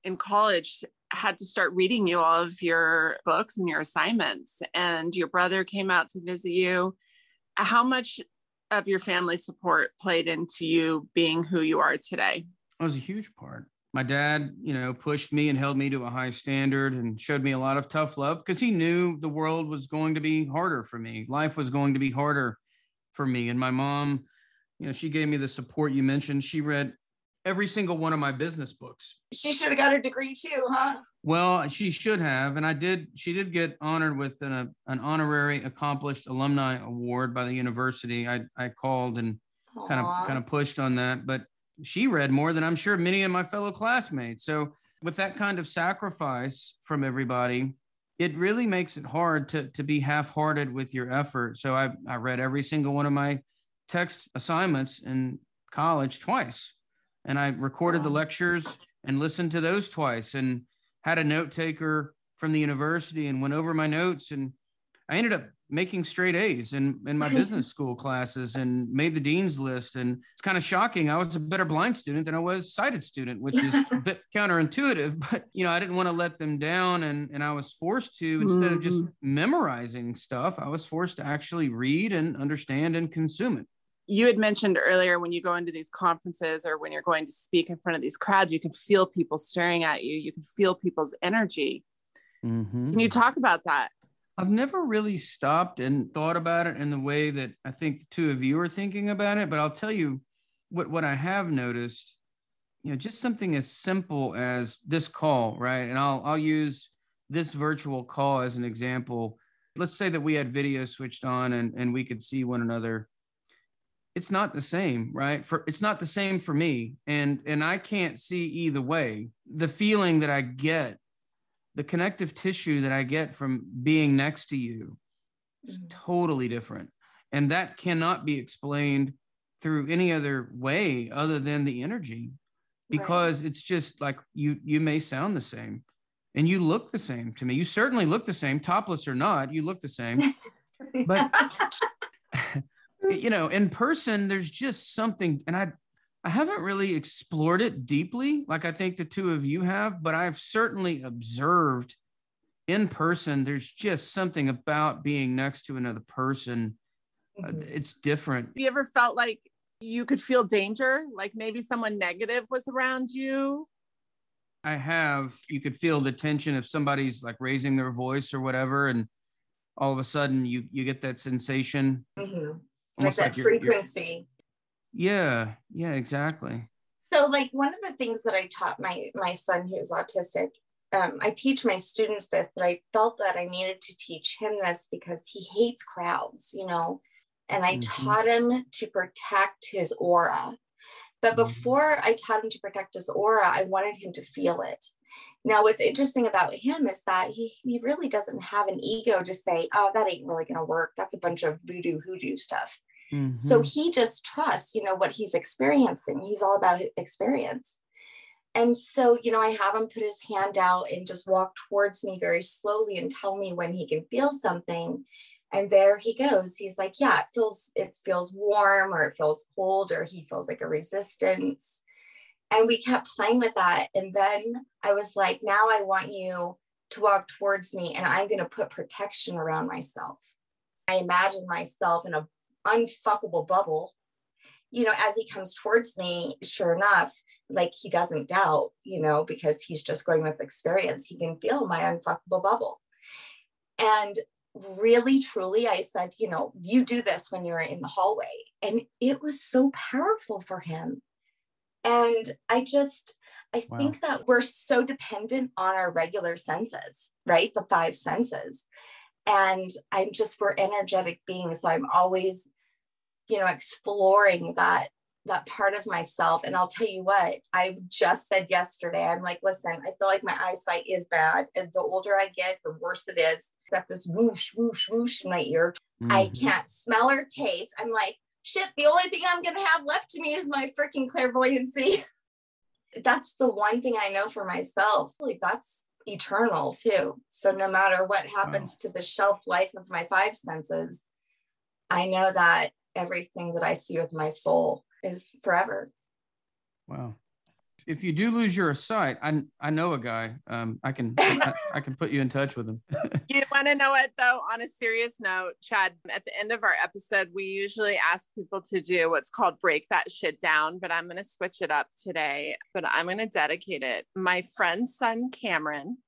in college had to start reading you all of your books and your assignments and your brother came out to visit you. How much of your family support played into you being who you are today? It was a huge part. My dad you know pushed me and held me to a high standard and showed me a lot of tough love because he knew the world was going to be harder for me. Life was going to be harder for me. And my mom you know she gave me the support you mentioned. She read every single one of my business books. She should have got her degree too, huh? Well, she should have, and I did. She did get honored with an, a, an honorary accomplished alumni award by the university. I I called and Aww. kind of kind of pushed on that, but she read more than I'm sure many of my fellow classmates. So with that kind of sacrifice from everybody, it really makes it hard to to be half-hearted with your effort. So I I read every single one of my text assignments in college twice and I recorded the lectures and listened to those twice and had a note taker from the university and went over my notes and I ended up making straight A's in, in my business school classes and made the dean's list. And it's kind of shocking. I was a better blind student than I was sighted student, which is a bit counterintuitive, but you know, I didn't want to let them down. And, and I was forced to, instead of just mm-hmm. memorizing stuff, I was forced to actually read and understand and consume it you had mentioned earlier when you go into these conferences or when you're going to speak in front of these crowds, you can feel people staring at you. You can feel people's energy. Mm-hmm. Can you talk about that? I've never really stopped and thought about it in the way that I think the two of you are thinking about it. But I'll tell you what, what I have noticed, you know, just something as simple as this call, right? And I'll, I'll use this virtual call as an example. Let's say that we had video switched on and, and we could see one another it's not the same right for it's not the same for me and and i can't see either way the feeling that i get the connective tissue that i get from being next to you is mm-hmm. totally different and that cannot be explained through any other way other than the energy because right. it's just like you you may sound the same and you look the same to me you certainly look the same topless or not you look the same but you know, in person, there's just something, and I, I haven't really explored it deeply, like I think the two of you have, but I've certainly observed in person. There's just something about being next to another person. Uh, mm-hmm. It's different. Have you ever felt like you could feel danger, like maybe someone negative was around you? I have. You could feel the tension if somebody's like raising their voice or whatever, and all of a sudden you you get that sensation. Mm-hmm like that like you're, frequency. You're, yeah yeah exactly. So like one of the things that i taught my my son who's autistic um, i teach my students this but i felt that i needed to teach him this because he hates crowds you know? And i mm-hmm. taught him to protect his aura but mm-hmm. before I taught him to protect his aura, I wanted him to feel it. Now, what's interesting about him is that he, he really doesn't have an ego to say, oh, that ain't really going to work. That's a bunch of voodoo hoodoo stuff. Mm-hmm. So he just trusts, you know, what he's experiencing. He's all about experience. And so, you know, I have him put his hand out and just walk towards me very slowly and tell me when he can feel something. And there he goes. He's like, yeah, it feels it feels warm or it feels cold or he feels like a resistance. And we kept playing with that. And then I was like, now I want you to walk towards me and I'm going to put protection around myself. I imagine myself in a unfuckable bubble. You know, as he comes towards me, sure enough, like he doesn't doubt, you know, because he's just going with experience. He can feel my unfuckable bubble. And really, truly, I said, you know, you do this when you're in the hallway. And it was so powerful for him. And I just, I wow. think that we're so dependent on our regular senses, right? The five senses. And I'm just, we're energetic beings. So I'm always, you know, exploring that that part of myself. And I'll tell you what, I just said yesterday, I'm like, listen, I feel like my eyesight is bad. And the older I get, the worse it is. Got this whoosh, whoosh, whoosh in my ear. Mm-hmm. I can't smell or taste. I'm like, shit, the only thing I'm going to have left to me is my freaking clairvoyancy. that's the one thing I know for myself. Like that's eternal too. So no matter what happens wow. to the shelf life of my five senses, I know that everything that I see with my soul is forever. Wow. If you do lose your sight, I I know a guy. Um, I can I, I can put you in touch with him. you want to know it though? On a serious note, Chad, at the end of our episode, we usually ask people to do what's called break that shit down, but I'm going to switch it up today. But I'm going to dedicate it. My friend's son Cameron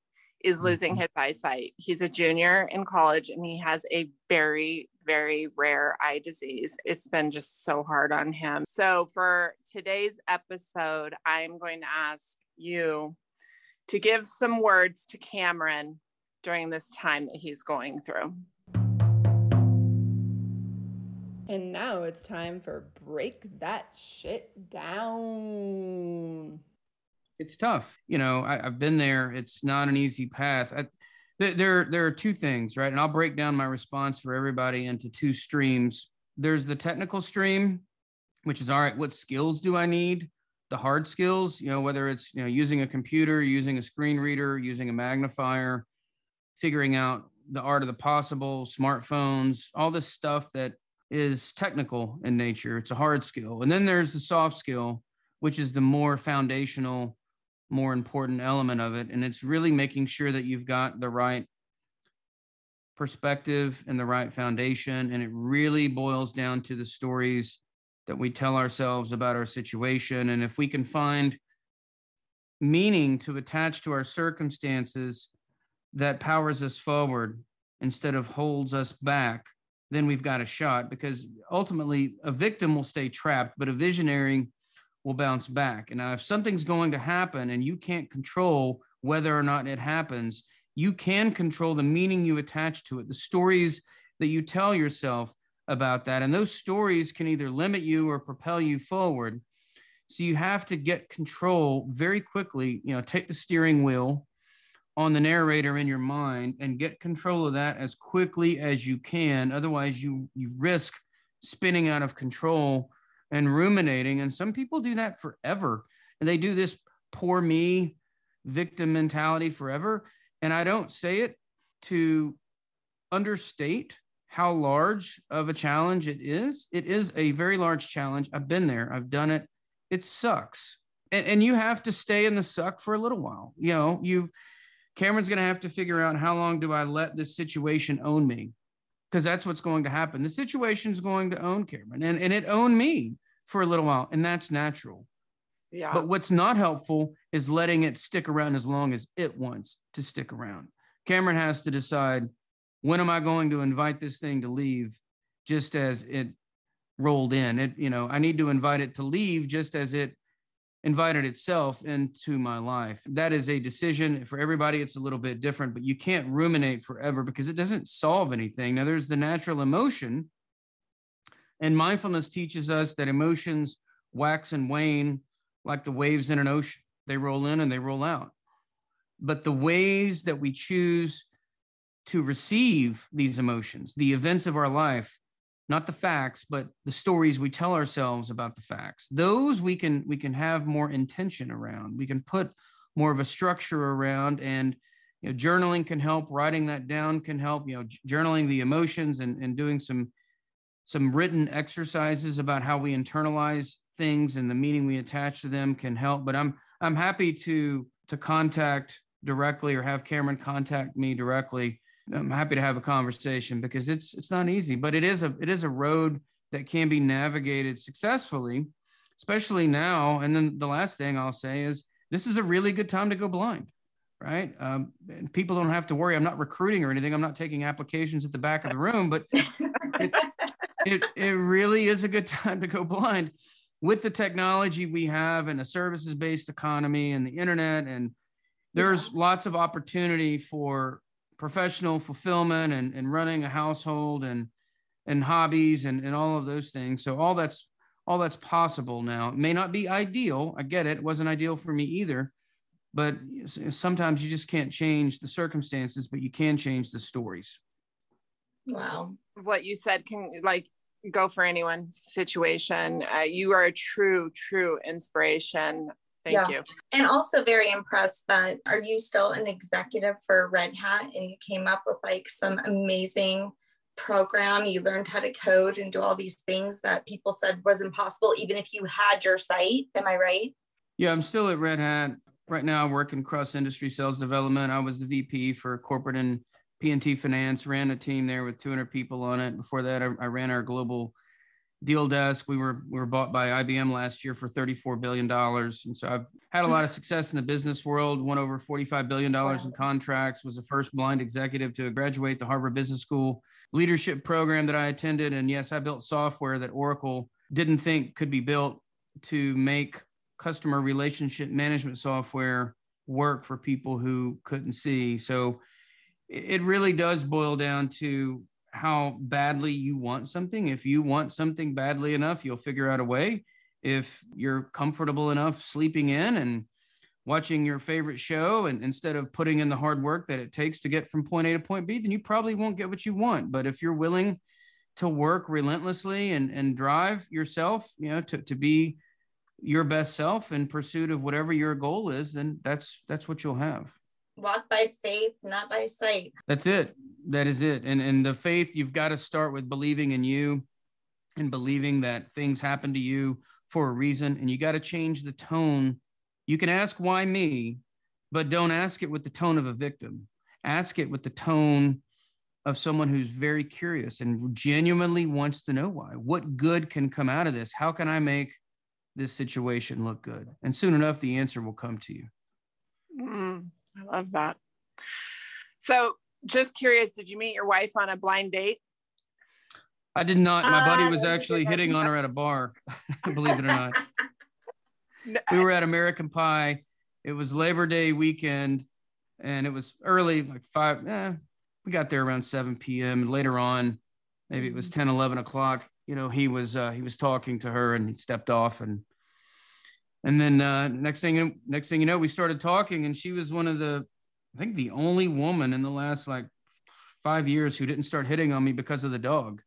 is losing mm-hmm. his eyesight. He's a junior in college and he has a very, very rare eye disease. It's been just so hard on him. So, for today's episode, I'm going to ask you to give some words to Cameron during this time that he's going through. And now it's time for Break That Shit Down it's tough. You know, I, have been there. It's not an easy path. I, there, there are two things, right? And I'll break down my response for everybody into two streams. There's the technical stream, which is all right. What skills do I need? The hard skills, you know, whether it's you know using a computer, using a screen reader, using a magnifier, figuring out the art of the possible, smartphones, all this stuff that is technical in nature. It's a hard skill. And then there's the soft skill, which is the more foundational more important element of it. And it's really making sure that you've got the right perspective and the right foundation. And it really boils down to the stories that we tell ourselves about our situation. And if we can find meaning to attach to our circumstances that powers us forward instead of holds us back, then we've got a shot because ultimately a victim will stay trapped, but a visionary will bounce back. And now, if something's going to happen and you can't control whether or not it happens, you can control the meaning you attach to it, the stories that you tell yourself about that. And those stories can either limit you or propel you forward. So you have to get control very quickly, you know, take the steering wheel on the narrator in your mind and get control of that as quickly as you can. Otherwise, you you risk spinning out of control and ruminating. And some people do that forever. And they do this poor me victim mentality forever. And I don't say it to understate how large of a challenge it is. It is a very large challenge. I've been there, I've done it. It sucks. And, and you have to stay in the suck for a little while. You know, you, Cameron's going to have to figure out how long do I let this situation own me? Because that's what's going to happen. The situation is going to own Cameron and, and it owned me for a little while, and that's natural. Yeah. But what's not helpful is letting it stick around as long as it wants to stick around. Cameron has to decide when am I going to invite this thing to leave just as it rolled in. It, you know, I need to invite it to leave just as it invited itself into my life. That is a decision for everybody. It's a little bit different, but you can't ruminate forever because it doesn't solve anything. Now, there's the natural emotion. And mindfulness teaches us that emotions wax and wane like the waves in an ocean. They roll in and they roll out. But the ways that we choose to receive these emotions, the events of our life, not the facts but the stories we tell ourselves about the facts those we can we can have more intention around we can put more of a structure around and you know, journaling can help, writing that down can help, you know, journaling the emotions and, and doing some some written exercises about how we internalize things and the meaning we attach to them can help. But I'm I'm happy to to contact directly or have Cameron contact me directly. I'm happy to have a conversation because it's it's not easy, but it is a it is a road that can be navigated successfully, especially now. And then the last thing I'll say is this is a really good time to go blind, right? Um, and people don't have to worry. I'm not recruiting or anything. I'm not taking applications at the back of the room, but it, it, it really is a good time to go blind with the technology we have and a services based economy and the internet and there's yeah. lots of opportunity for professional fulfillment and, and running a household and and hobbies and, and all of those things. So all that's all that's possible now. It may not be ideal. I get it. It wasn't ideal for me either. But sometimes you just can't change the circumstances but you can change the stories. Wow. What you said can like go for anyone situation. Uh, you are a true, true inspiration. Thank yeah. you. And also very impressed that are you still an executive for Red Hat and you came up with like some amazing program. You learned how to code and do all these things that people said was impossible, even if you had your sight. Am I right? Yeah, I'm still at Red Hat. Right now, I work in cross industry sales development. I was the VP for corporate and PNT Finance, ran a team there with 200 people on it. Before that, I, I, ran our global deal desk. We were we were bought by IBM last year for 34 billion dollars, and so I've had a lot of success in the business world. Won over 45 billion dollars in contracts. Was the first blind executive to graduate the Harvard Business School leadership program that I attended. And yes, I built software that Oracle didn't think could be built to make customer relationship management software work for people who couldn't see. So it really does boil down to how badly you want something. If you want something badly enough, you'll figure out a way. If you're comfortable enough sleeping in and watching your favorite show and instead of putting in the hard work that it takes to get from point A to point B, then you probably won't get what you want. But if you're willing to work relentlessly and, and drive yourself, you know, to, to be your best self in pursuit of whatever your goal is, then that's that's what you'll have walk by faith, not by sight. That's it. That is it. And and the faith you've got to start with believing in you and believing that things happen to you for a reason and you got to change the tone. You can ask why me, but don't ask it with the tone of a victim. Ask it with the tone of someone who's very curious and genuinely wants to know why. What good can come out of this? How can I make this situation look good? And soon enough, the answer will come to you. Mm. I love that. So, just curious, did you meet your wife on a blind date? I did not. My buddy uh, was actually hitting on her at a bar, believe it or not. we were at American Pie. It was Labor Day weekend, and it was early, like five. Eh, we got there around 7 p.m. Later on, maybe it was 10, 11 o'clock. You know, he was uh, he was talking to her, and he stepped off, and and then uh, next thing next thing you know we started talking and she was one of the i think the only woman in the last like five years who didn't start hitting on me because of the dog.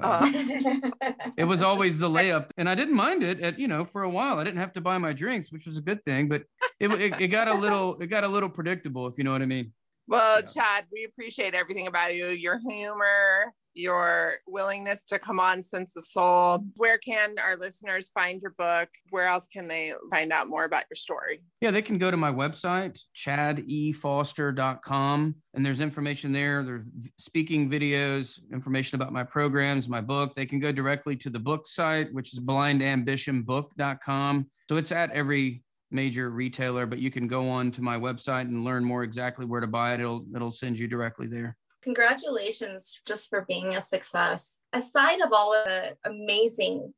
Uh, it was always the layup and i didn't mind it at you know for a while. I didn't have to buy my drinks which was a good thing but it, it, it got a little it got a little predictable if you know what i mean. Well yeah. chad we appreciate everything about you your humor your willingness to come on Sense of Soul. Where can our listeners find your book? Where else can they find out more about your story? Yeah, they can go to my website, chadefoster.com, and there's information there. There's speaking videos, information about my programs, my book. They can go directly to the book site, which is blindambitionbook.com. So it's at every major retailer, but you can go on to my website and learn more exactly where to buy it. It'll it'll send you directly there. Congratulations just for being a success. Aside of all of the amazing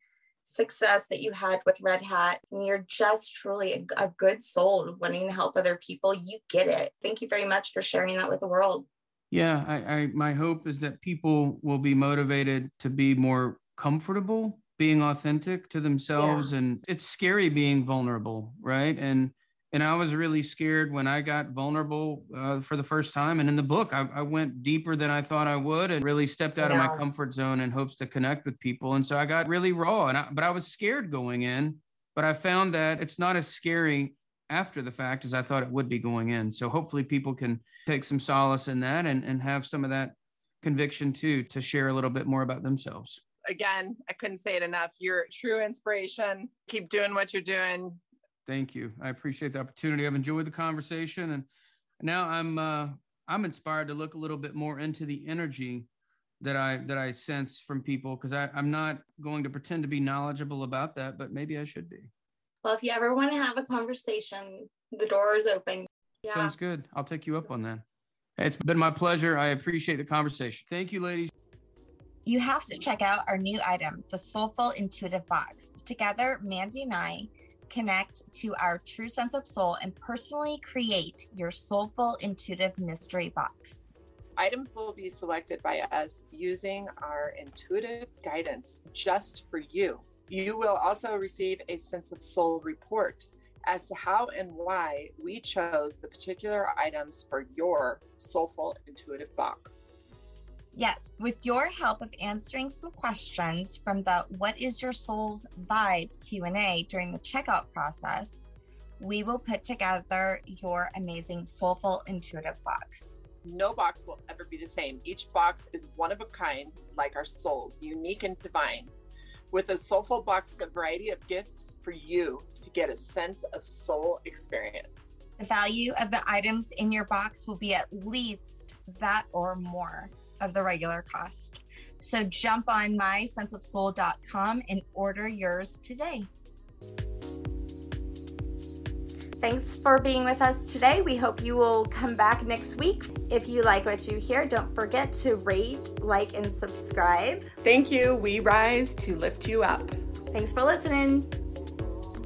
success that you had with Red Hat, you're just truly a, a good soul wanting to help other people. You get it. Thank you very much for sharing that with the world. Yeah, I, I my hope is that people will be motivated to be more comfortable being authentic to themselves yeah. and it's scary being vulnerable right and and I was really scared when I got vulnerable uh, for the first time. And in the book, I, I, went deeper than I thought I would, and really stepped out yeah. of my comfort zone in hopes to connect with people. And so I got really raw, and I, but I was scared going in. But I found that it's not as scary after the fact as I thought it would be going in. So hopefully people can take some solace in that and, and have some of that conviction too to share a little bit more about themselves. Again, I couldn't say it enough. You're true inspiration. Keep doing what you're doing. Thank you. I appreciate the opportunity. I've enjoyed the conversation and now I'm uh I'm inspired to look a little bit more into the energy that I that I sense from people because I'm not going to pretend to be knowledgeable about that, but maybe I should be. Well, if you ever want to have a conversation, the door is open. Yeah. Sounds good. I'll take you up on that. It's been my pleasure. I appreciate the conversation. Thank you, ladies. You have to check out our new item, the Soulful Intuitive Box. Together, Mandy and I connect to our true sense of soul and personally create your soulful intuitive mystery box. Items will be selected by us using our intuitive guidance just for you. You will also receive a sense of soul report as to how and why we chose the particular items for your soulful intuitive box. Yes, with your help of answering some questions from the what is your soul's vibe Q&A during the checkout process, we will put together your amazing soulful intuitive box. No box will ever be the same. Each box is one of a kind, like our souls, unique and divine with a soulful box, a variety of gifts for you to get a sense of soul experience. The value of the items in your box will be at least that or more of the regular cost. So jump on mysenseofsoul.com and order yours today. Thanks for being with us today. We hope you will come back next week. If you like what you hear, don't forget to rate, like, and subscribe. Thank you. We rise to lift you up. Thanks for listening.